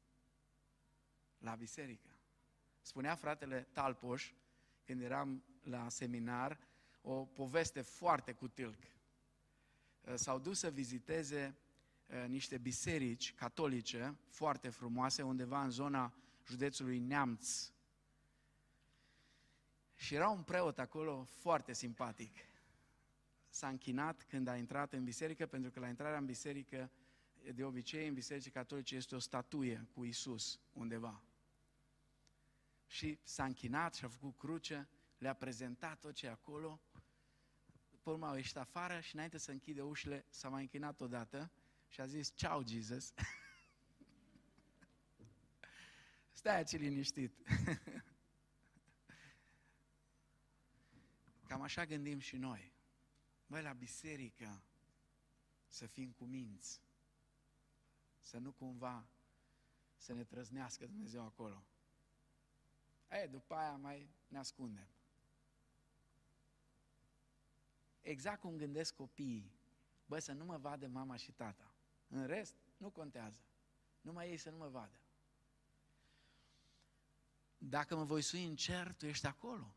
Speaker 2: La biserică. Spunea fratele Talpoș, când eram la seminar, o poveste foarte cu tilc. S-au dus să viziteze Eh, niște biserici catolice foarte frumoase undeva în zona județului Neamț. Și era un preot acolo foarte simpatic. S-a închinat când a intrat în biserică, pentru că la intrarea în biserică de obicei în biserici catolice este o statuie cu Isus undeva. Și s-a închinat și a făcut cruce, le-a prezentat tot ce e acolo, pe urmă au ieșit afară și înainte să închide ușile s-a mai închinat odată și a zis, ceau, Jesus. Stai aici liniștit. Cam așa gândim și noi. Băi, la biserică să fim cu minți, să nu cumva să ne trăznească Dumnezeu acolo. E, după aia mai ne ascundem. Exact cum gândesc copiii, bă, să nu mă vadă mama și tata. În rest, nu contează. Numai ei să nu mă vadă. Dacă mă voi sui în cer, tu ești acolo.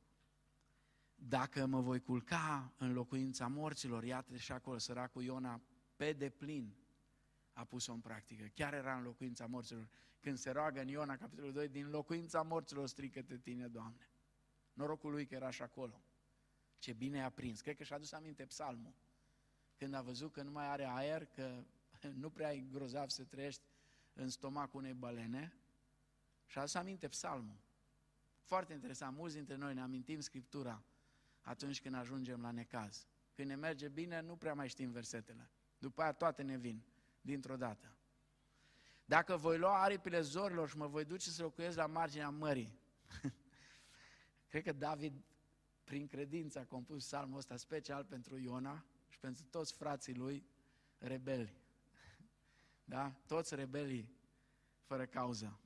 Speaker 2: Dacă mă voi culca în locuința morților, iată și acolo săracul Iona pe deplin a pus-o în practică. Chiar era în locuința morților. Când se roagă în Iona, capitolul 2, din locuința morților strică-te tine, Doamne. Norocul lui că era și acolo. Ce bine a prins. Cred că și-a adus aminte psalmul. Când a văzut că nu mai are aer, că nu prea e grozav să trăiești în stomacul unei balene, și-a adus aminte psalmul. Foarte interesant, mulți dintre noi ne amintim Scriptura atunci când ajungem la necaz. Când ne merge bine, nu prea mai știm versetele. După aia toate ne vin, dintr-o dată. Dacă voi lua aripile zorilor și mă voi duce să locuiesc la marginea mării, cred că David, prin credință, a compus psalmul ăsta special pentru Iona și pentru toți frații lui rebeli. Da? Toți rebelii fără cauză.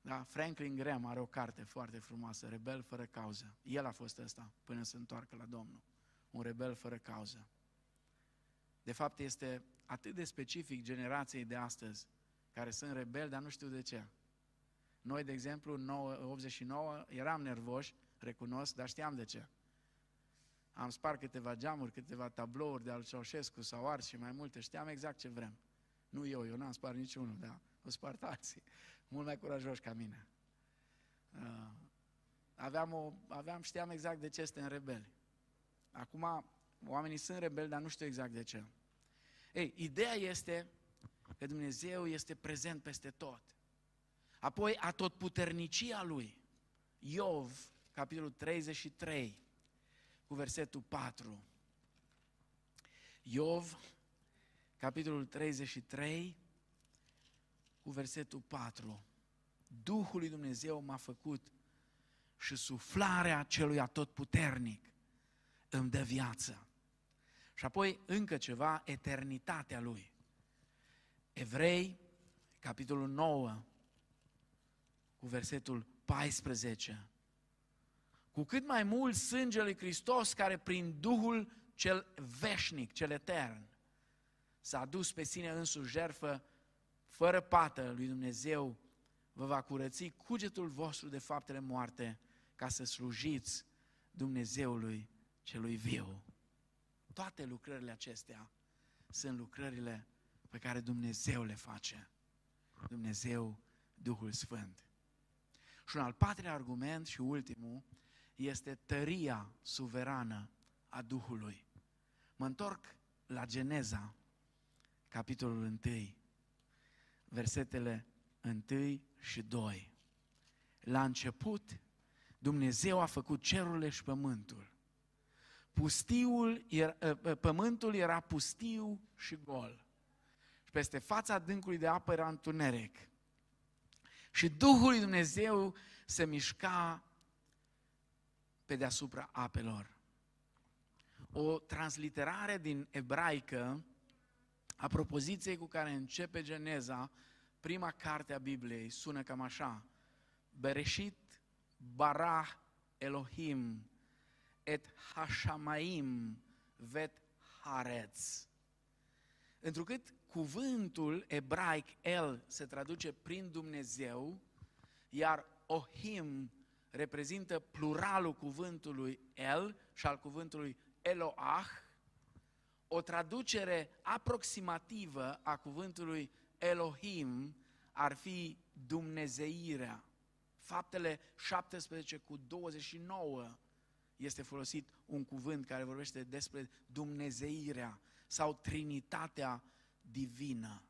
Speaker 2: Da? Franklin Graham are o carte foarte frumoasă, Rebel fără cauză. El a fost ăsta până să întoarcă la Domnul. Un rebel fără cauză. De fapt, este atât de specific generației de astăzi, care sunt rebeli, dar nu știu de ce. Noi, de exemplu, în 89, eram nervoși, recunosc, dar știam de ce. Am spart câteva geamuri, câteva tablouri de al Ceaușescu sau ars și mai multe, știam exact ce vrem. Nu eu, eu n-am spart niciunul, dar o spart alții mult mai curajoși ca mine. Uh, aveam, o, aveam, știam exact de ce suntem rebeli. Acum, oamenii sunt rebeli, dar nu știu exact de ce. Ei, ideea este că Dumnezeu este prezent peste tot. Apoi, a tot puternicia Lui. Iov, capitolul 33, cu versetul 4. Iov, capitolul 33, cu versetul 4. Duhul lui Dumnezeu m-a făcut și suflarea celui atotputernic îmi dă viață. Și apoi încă ceva, eternitatea lui. Evrei, capitolul 9, cu versetul 14. Cu cât mai mult sângele lui Hristos care prin Duhul cel veșnic, cel etern, s-a dus pe sine însuși jertfă fără pată lui Dumnezeu, vă va curăți cugetul vostru de faptele moarte ca să slujiți Dumnezeului celui viu. Toate lucrările acestea sunt lucrările pe care Dumnezeu le face. Dumnezeu, Duhul Sfânt. Și un al patrulea argument și ultimul este tăria suverană a Duhului. Mă întorc la Geneza, capitolul 1 versetele 1 și 2. La început, Dumnezeu a făcut cerurile și pământul. Pustiul era, ă, ă, pământul era pustiu și gol. Și peste fața adâncului de apă era întuneric. Și Duhul lui Dumnezeu se mișca pe deasupra apelor. O transliterare din ebraică a propoziției cu care începe Geneza, prima carte a Bibliei, sună cam așa. Bereshit bara Elohim et hashamaim vet haretz. Întrucât cuvântul ebraic El se traduce prin Dumnezeu, iar Ohim reprezintă pluralul cuvântului El și al cuvântului Eloah, o traducere aproximativă a cuvântului Elohim ar fi Dumnezeirea. Faptele 17 cu 29 este folosit un cuvânt care vorbește despre Dumnezeirea sau Trinitatea divină.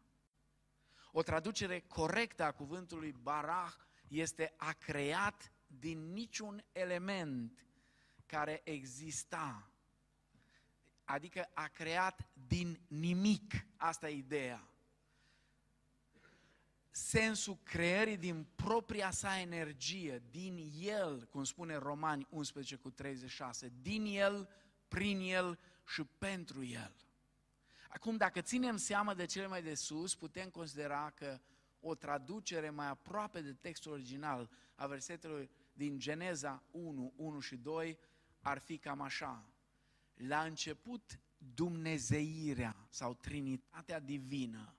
Speaker 2: O traducere corectă a cuvântului barah este a creat din niciun element care exista. Adică a creat din nimic. Asta e ideea. Sensul creării din propria sa energie, din el, cum spune Romani 11 cu 36, din el, prin el și pentru el. Acum, dacă ținem seama de cele mai de sus, putem considera că o traducere mai aproape de textul original a versetelor din Geneza 1, 1 și 2 ar fi cam așa. La început, Dumnezeirea sau Trinitatea Divină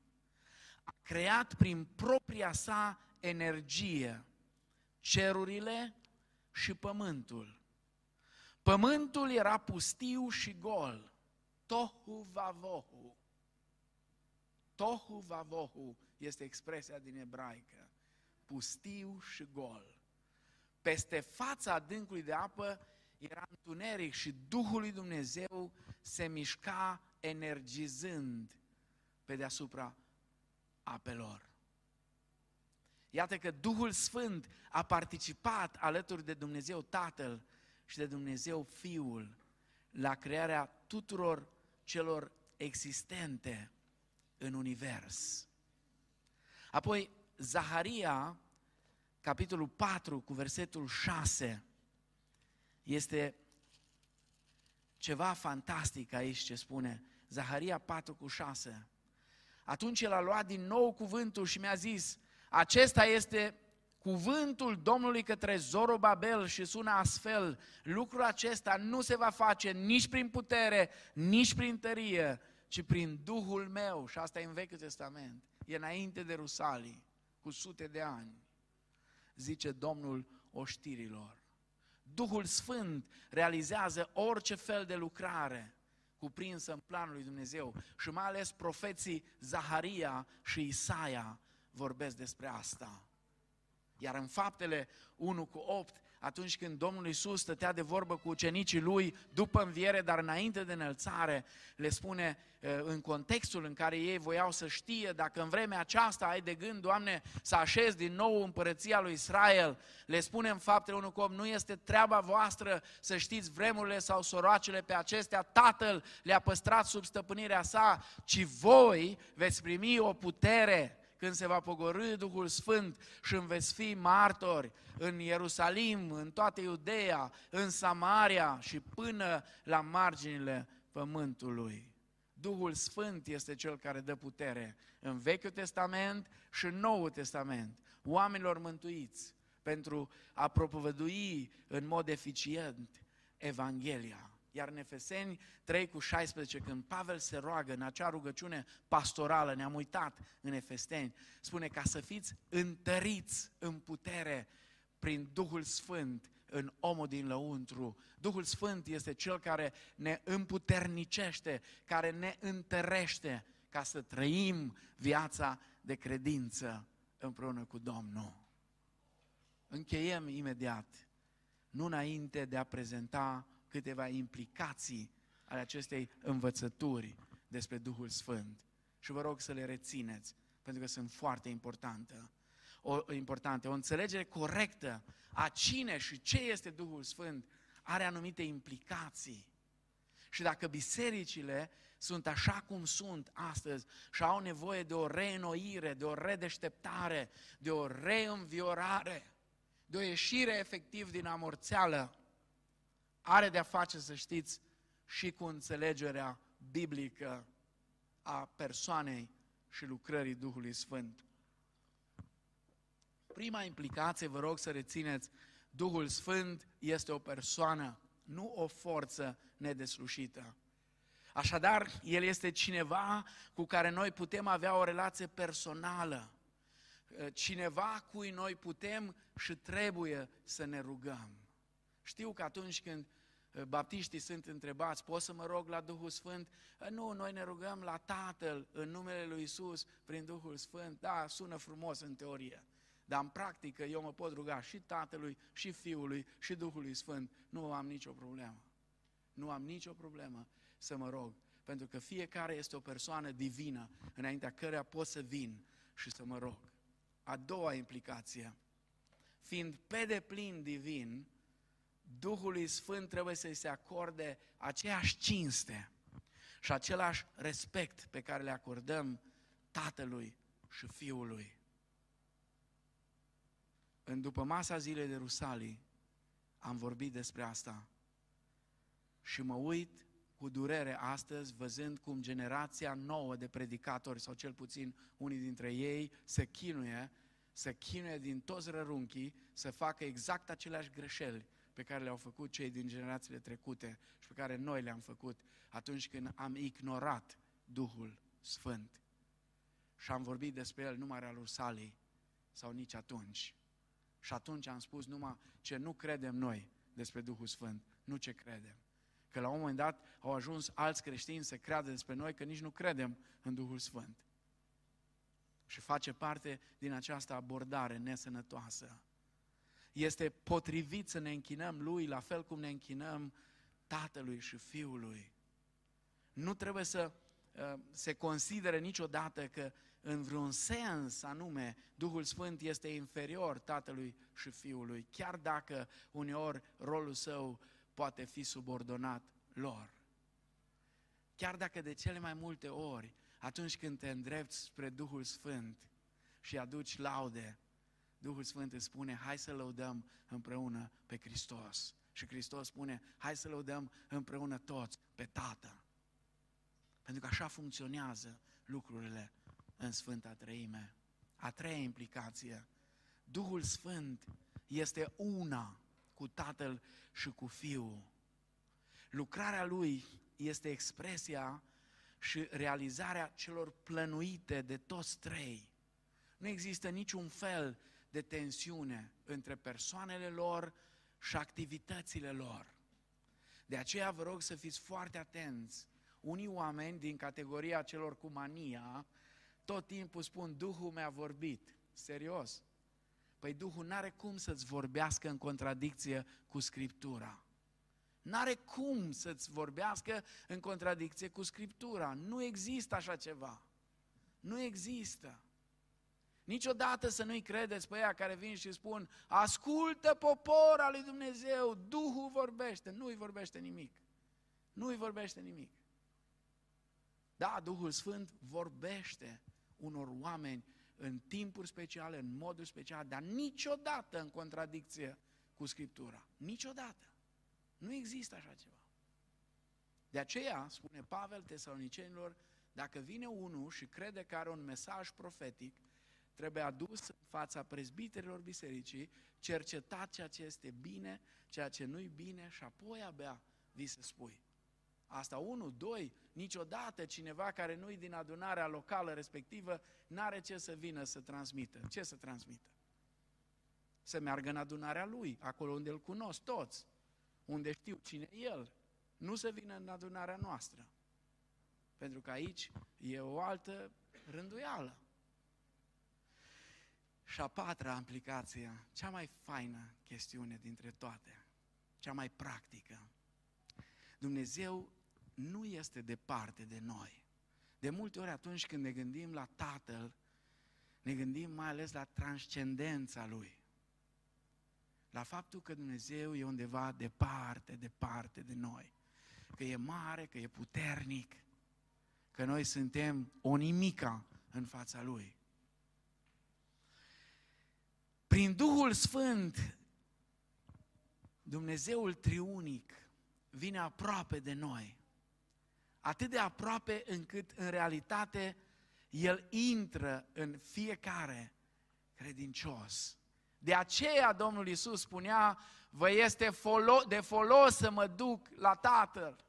Speaker 2: a creat prin propria sa energie cerurile și pământul. Pământul era pustiu și gol. Tohu vavohu. Tohu vavohu este expresia din ebraică. Pustiu și gol. Peste fața adâncului de apă era întuneric și Duhul lui Dumnezeu se mișca energizând pe deasupra apelor. Iată că Duhul Sfânt a participat alături de Dumnezeu Tatăl și de Dumnezeu Fiul la crearea tuturor celor existente în univers. Apoi, Zaharia, capitolul 4, cu versetul 6, este ceva fantastic aici ce spune. Zaharia 4 cu 6. Atunci el a luat din nou cuvântul și mi-a zis, acesta este cuvântul Domnului către Zorobabel și sună astfel, lucrul acesta nu se va face nici prin putere, nici prin tărie, ci prin Duhul meu. Și asta e în Vechiul Testament. E înainte de Rusalii, cu sute de ani. Zice Domnul oștirilor. Duhul Sfânt realizează orice fel de lucrare cuprinsă în planul lui Dumnezeu și mai ales profeții Zaharia și Isaia vorbesc despre asta. Iar în faptele 1 cu 8, atunci când Domnul Iisus stătea de vorbă cu ucenicii lui după înviere, dar înainte de înălțare, le spune în contextul în care ei voiau să știe dacă în vremea aceasta ai de gând, Doamne, să așezi din nou împărăția lui Israel, le spune în faptele 1 cu 8, nu este treaba voastră să știți vremurile sau soroacele pe acestea, Tatăl le-a păstrat sub stăpânirea sa, ci voi veți primi o putere când se va pogorâ Duhul Sfânt și îmi veți fi martori în Ierusalim, în toată Iudeea, în Samaria și până la marginile pământului. Duhul Sfânt este Cel care dă putere în Vechiul Testament și în Noul Testament, oamenilor mântuiți, pentru a propovădui în mod eficient Evanghelia. Iar în Efeseni 3 cu 16, când Pavel se roagă în acea rugăciune pastorală, ne-am uitat în Efeseni, spune ca să fiți întăriți în putere prin Duhul Sfânt în omul din lăuntru. Duhul Sfânt este Cel care ne împuternicește, care ne întărește ca să trăim viața de credință împreună cu Domnul. Încheiem imediat, nu înainte de a prezenta câteva implicații ale acestei învățături despre Duhul Sfânt. Și vă rog să le rețineți, pentru că sunt foarte importante. O, importante. o înțelegere corectă a cine și ce este Duhul Sfânt are anumite implicații. Și dacă bisericile sunt așa cum sunt astăzi și au nevoie de o reînnoire, de o redeșteptare, de o reînviorare, de o ieșire efectiv din amorțeală, are de-a face, să știți, și cu înțelegerea biblică a persoanei și lucrării Duhului Sfânt. Prima implicație, vă rog să rețineți, Duhul Sfânt este o persoană, nu o forță nedeslușită. Așadar, El este cineva cu care noi putem avea o relație personală, cineva cui noi putem și trebuie să ne rugăm. Știu că atunci când uh, baptiștii sunt întrebați, pot să mă rog la Duhul Sfânt? Uh, nu, noi ne rugăm la Tatăl în numele Lui Isus prin Duhul Sfânt. Da, sună frumos în teorie, dar în practică eu mă pot ruga și Tatălui, și Fiului, și Duhului Sfânt. Nu am nicio problemă. Nu am nicio problemă să mă rog. Pentru că fiecare este o persoană divină înaintea căreia pot să vin și să mă rog. A doua implicație, fiind pe deplin divin, Duhului Sfânt trebuie să-i se acorde aceeași cinste și același respect pe care le acordăm Tatălui și Fiului. În după masa zilei de Rusalii am vorbit despre asta și mă uit cu durere astăzi, văzând cum generația nouă de predicatori, sau cel puțin unii dintre ei, se chinuie, se chinuie din toți rărunchii să facă exact aceleași greșeli pe care le-au făcut cei din generațiile trecute și pe care noi le-am făcut atunci când am ignorat Duhul Sfânt. Și am vorbit despre el numai al Ursalii sau nici atunci. Și atunci am spus numai ce nu credem noi despre Duhul Sfânt, nu ce credem. Că la un moment dat au ajuns alți creștini să creadă despre noi că nici nu credem în Duhul Sfânt. Și face parte din această abordare nesănătoasă. Este potrivit să ne închinăm Lui la fel cum ne închinăm Tatălui și Fiului. Nu trebuie să uh, se considere niciodată că în vreun sens anume Duhul Sfânt este inferior Tatălui și Fiului, chiar dacă uneori rolul său poate fi subordonat lor. Chiar dacă de cele mai multe ori, atunci când te îndrepți spre Duhul Sfânt și aduci laude, Duhul Sfânt îți spune, hai să lăudăm împreună pe Hristos. Și Hristos spune, hai să lăudăm împreună toți pe Tatăl. Pentru că așa funcționează lucrurile în Sfânta Treime. A treia implicație, Duhul Sfânt este una cu Tatăl și cu Fiul. Lucrarea Lui este expresia și realizarea celor plănuite de toți trei. Nu există niciun fel de tensiune între persoanele lor și activitățile lor. De aceea vă rog să fiți foarte atenți. Unii oameni din categoria celor cu mania tot timpul spun, Duhul mi-a vorbit. Serios. Păi Duhul n-are cum să-ți vorbească în contradicție cu Scriptura. N-are cum să-ți vorbească în contradicție cu Scriptura. Nu există așa ceva. Nu există. Niciodată să nu-i credeți pe ea care vin și spun, ascultă popor al lui Dumnezeu, Duhul vorbește. Nu-i vorbește nimic. Nu-i vorbește nimic. Da, Duhul Sfânt vorbește unor oameni în timpuri speciale, în moduri speciale, dar niciodată în contradicție cu Scriptura. Niciodată. Nu există așa ceva. De aceea, spune Pavel tesalonicenilor, dacă vine unul și crede că are un mesaj profetic, trebuie adus în fața prezbiterilor bisericii, cercetat ceea ce este bine, ceea ce nu-i bine și apoi abia vi se spui. Asta unu, doi, niciodată cineva care nu-i din adunarea locală respectivă n-are ce să vină să transmită. Ce să transmită? Să meargă în adunarea lui, acolo unde îl cunosc toți, unde știu cine e el. Nu să vină în adunarea noastră. Pentru că aici e o altă rânduială. Și a patra implicație, cea mai faină chestiune dintre toate, cea mai practică. Dumnezeu nu este departe de noi. De multe ori atunci când ne gândim la Tatăl, ne gândim mai ales la transcendența Lui. La faptul că Dumnezeu e undeva departe, departe de noi. Că e mare, că e puternic, că noi suntem o nimica în fața Lui. Prin Duhul Sfânt, Dumnezeul triunic vine aproape de noi atât de aproape încât în realitate el intră în fiecare credincios. De aceea Domnul Isus spunea, vă este folo- de folos să mă duc la Tatăl.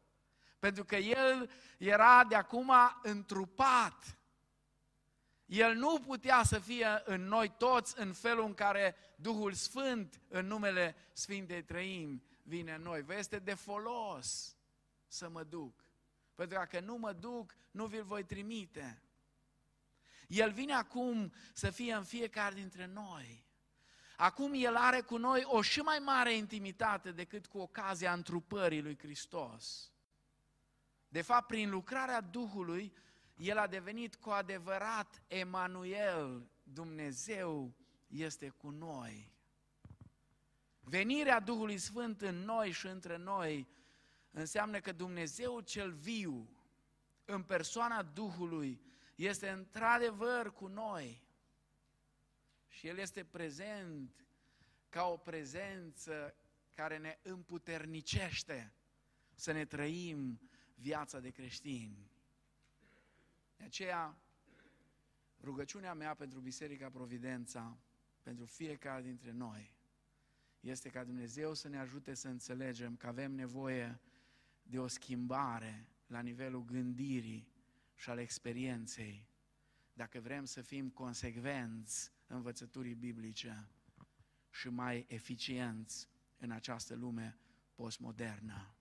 Speaker 2: Pentru că El era de acum întrupat. El nu putea să fie în noi toți în felul în care Duhul Sfânt, în numele Sfintei Trăim, vine în noi. Vă este de folos să mă duc. Pentru că dacă nu mă duc, nu vi-l voi trimite. El vine acum să fie în fiecare dintre noi. Acum El are cu noi o și mai mare intimitate decât cu ocazia întrupării lui Hristos. De fapt, prin lucrarea Duhului, el a devenit cu adevărat Emanuel, Dumnezeu este cu noi. Venirea Duhului Sfânt în noi și între noi înseamnă că Dumnezeu cel viu, în persoana Duhului, este într-adevăr cu noi. Și El este prezent ca o prezență care ne împuternicește să ne trăim viața de creștini. De aceea, rugăciunea mea pentru Biserica Providența, pentru fiecare dintre noi, este ca Dumnezeu să ne ajute să înțelegem că avem nevoie de o schimbare la nivelul gândirii și al experienței, dacă vrem să fim consecvenți învățăturii biblice și mai eficienți în această lume postmodernă.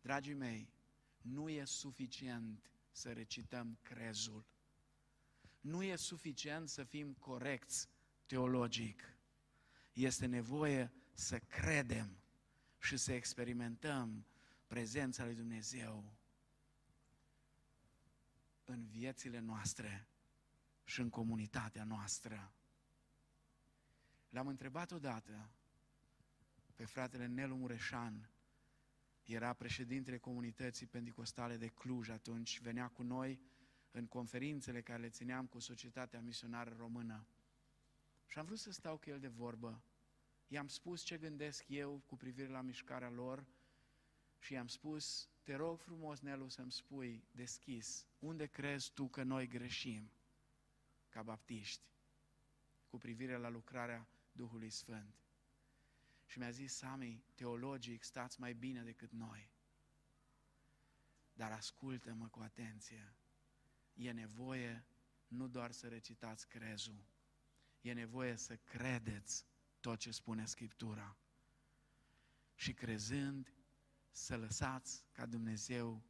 Speaker 2: Dragii mei, nu e suficient să recităm crezul. Nu e suficient să fim corecți teologic. Este nevoie să credem și să experimentăm prezența lui Dumnezeu în viețile noastre și în comunitatea noastră. L-am întrebat odată pe fratele Nelu Mureșan, era președintele comunității pentecostale de Cluj atunci, venea cu noi în conferințele care le țineam cu Societatea Misionară Română. Și am vrut să stau cu el de vorbă. I-am spus ce gândesc eu cu privire la mișcarea lor și i-am spus, te rog frumos, Nelu, să-mi spui deschis, unde crezi tu că noi greșim ca baptiști cu privire la lucrarea Duhului Sfânt? Și mi-a zis, Sami, teologic, stați mai bine decât noi. Dar ascultă-mă cu atenție. E nevoie nu doar să recitați crezul, e nevoie să credeți tot ce spune Scriptura. Și crezând, să lăsați ca Dumnezeu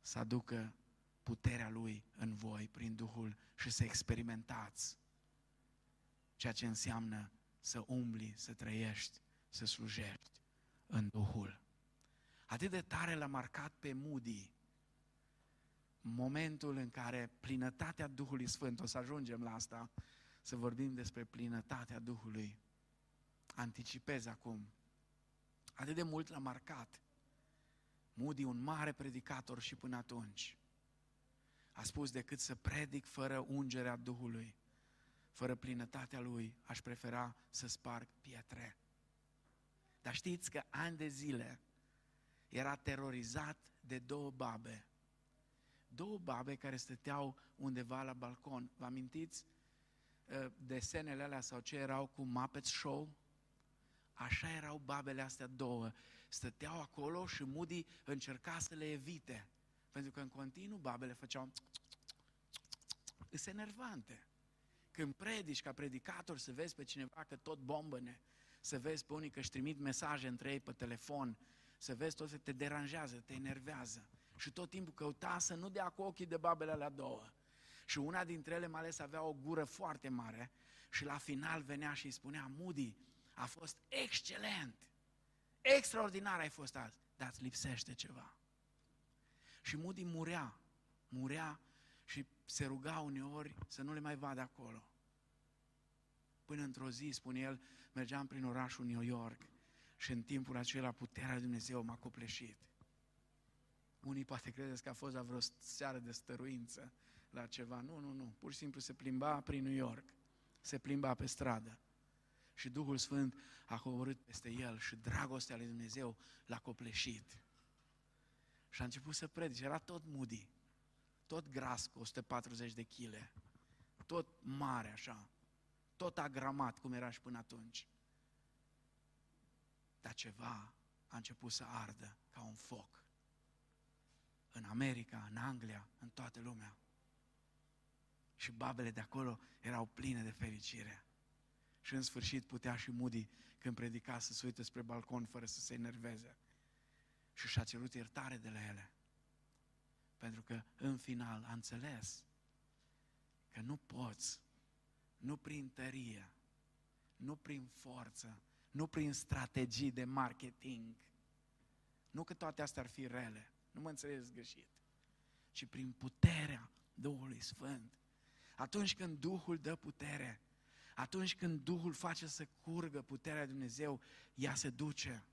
Speaker 2: să aducă puterea Lui în voi prin Duhul și să experimentați ceea ce înseamnă să umbli, să trăiești să slujești în Duhul. Atât de tare l-a marcat pe Moody momentul în care plinătatea Duhului Sfânt, o să ajungem la asta, să vorbim despre plinătatea Duhului. Anticipez acum. Atât de mult l-a marcat. Moody, un mare predicator și până atunci, a spus decât să predic fără ungerea Duhului, fără plinătatea Lui, aș prefera să sparg pietre. Dar știți că ani de zile era terorizat de două babe. Două babe care stăteau undeva la balcon. Vă amintiți uh, desenele alea sau ce erau cu Muppet Show? Așa erau babele astea două. Stăteau acolo și Moody încerca să le evite. Pentru că în continuu babele făceau Îs enervante. Când predici ca predicator să vezi pe cineva că tot bombăne, să vezi pe unii că își trimit mesaje între ei pe telefon, să vezi tot să te deranjează, te enervează. Și tot timpul căuta să nu dea cu ochii de babele la două. Și una dintre ele mai ales avea o gură foarte mare și la final venea și îi spunea, Moody, a fost excelent, extraordinar ai fost azi, dar îți lipsește ceva. Și Moody murea, murea și se ruga uneori să nu le mai vadă acolo. Până într-o zi, spune el, mergeam prin orașul New York și în timpul acela puterea lui Dumnezeu m-a copleșit. Unii poate credeți că a fost la vreo seară de stăruință la ceva. Nu, nu, nu. Pur și simplu se plimba prin New York. Se plimba pe stradă. Și Duhul Sfânt a coborât peste el și dragostea lui Dumnezeu l-a copleșit. Și a început să predice. Era tot moody. Tot gras cu 140 de kg. Tot mare așa tot agramat cum era și până atunci. Dar ceva a început să ardă ca un foc. În America, în Anglia, în toată lumea. Și babele de acolo erau pline de fericire. Și în sfârșit putea și Moody, când predica, să se uite spre balcon fără să se enerveze. Și și-a cerut iertare de la ele. Pentru că în final a înțeles că nu poți nu prin tărie, nu prin forță, nu prin strategii de marketing. Nu că toate astea ar fi rele, nu mă înțelegeți greșit. ci prin puterea Duhului Sfânt. Atunci când Duhul dă putere, atunci când Duhul face să curgă puterea Dumnezeu, ea se duce.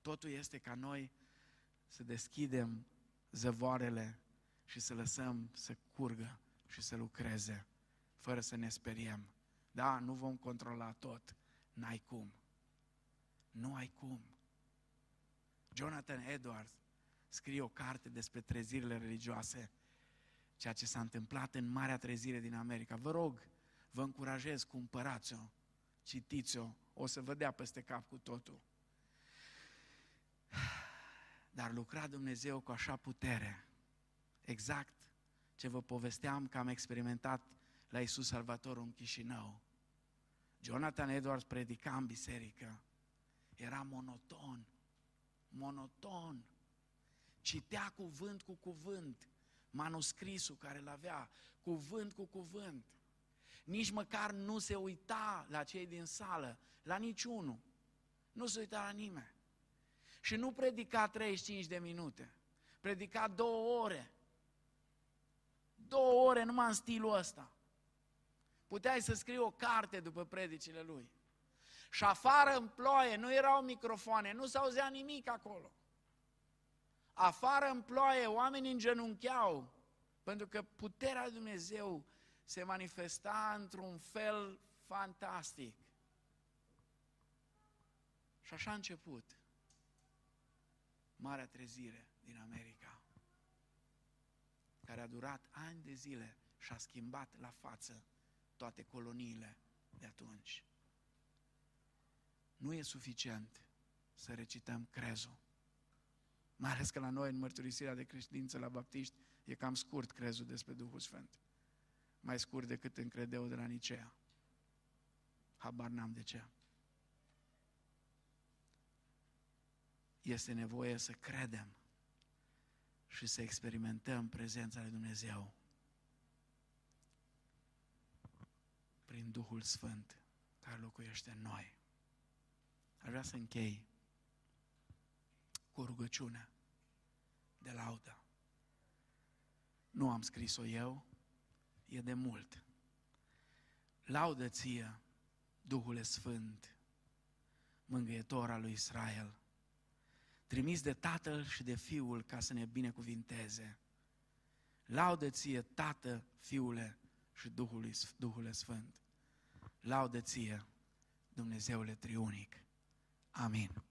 Speaker 2: Totul este ca noi să deschidem zăvoarele și să lăsăm să curgă și să lucreze, fără să ne speriem. Da, nu vom controla tot, n-ai cum. Nu ai cum. Jonathan Edwards scrie o carte despre trezirile religioase, ceea ce s-a întâmplat în Marea Trezire din America. Vă rog, vă încurajez, cumpărați-o, citiți-o, o să vă dea peste cap cu totul. Dar lucra Dumnezeu cu așa putere, exact ce vă povesteam că am experimentat la Isus Salvatorul în Chișinău. Jonathan Edwards predica în biserică, era monoton, monoton, citea cuvânt cu cuvânt, manuscrisul care îl avea, cuvânt cu cuvânt. Nici măcar nu se uita la cei din sală, la niciunul. Nu se uita la nimeni. Și nu predica 35 de minute, predica două ore. Două ore numai în stilul ăsta. Puteai să scrii o carte după predicile lui. Și afară în ploaie, nu erau microfoane, nu s-auzea nimic acolo. Afară în ploaie, oamenii îngenuncheau, pentru că puterea lui Dumnezeu se manifesta într-un fel fantastic. Și așa a început Marea Trezire din America, care a durat ani de zile și a schimbat la față toate coloniile de atunci. Nu e suficient să recităm crezul. Mai ales că la noi, în mărturisirea de credință la baptiști, e cam scurt crezul despre Duhul Sfânt. Mai scurt decât în credeul de la Nicea. Habar n-am de ce. Este nevoie să credem și să experimentăm prezența lui Dumnezeu prin Duhul Sfânt care locuiește în noi. Aș vrea să închei cu o rugăciune de laudă. Nu am scris-o eu, e de mult. Laudă ție, Duhul Sfânt, mângâietor al lui Israel, trimis de Tatăl și de Fiul ca să ne binecuvinteze. Laudă ție, Tată, Fiule și Duhul, Duhul Sfânt. Laudă ție, Dumnezeule triunic. Amin.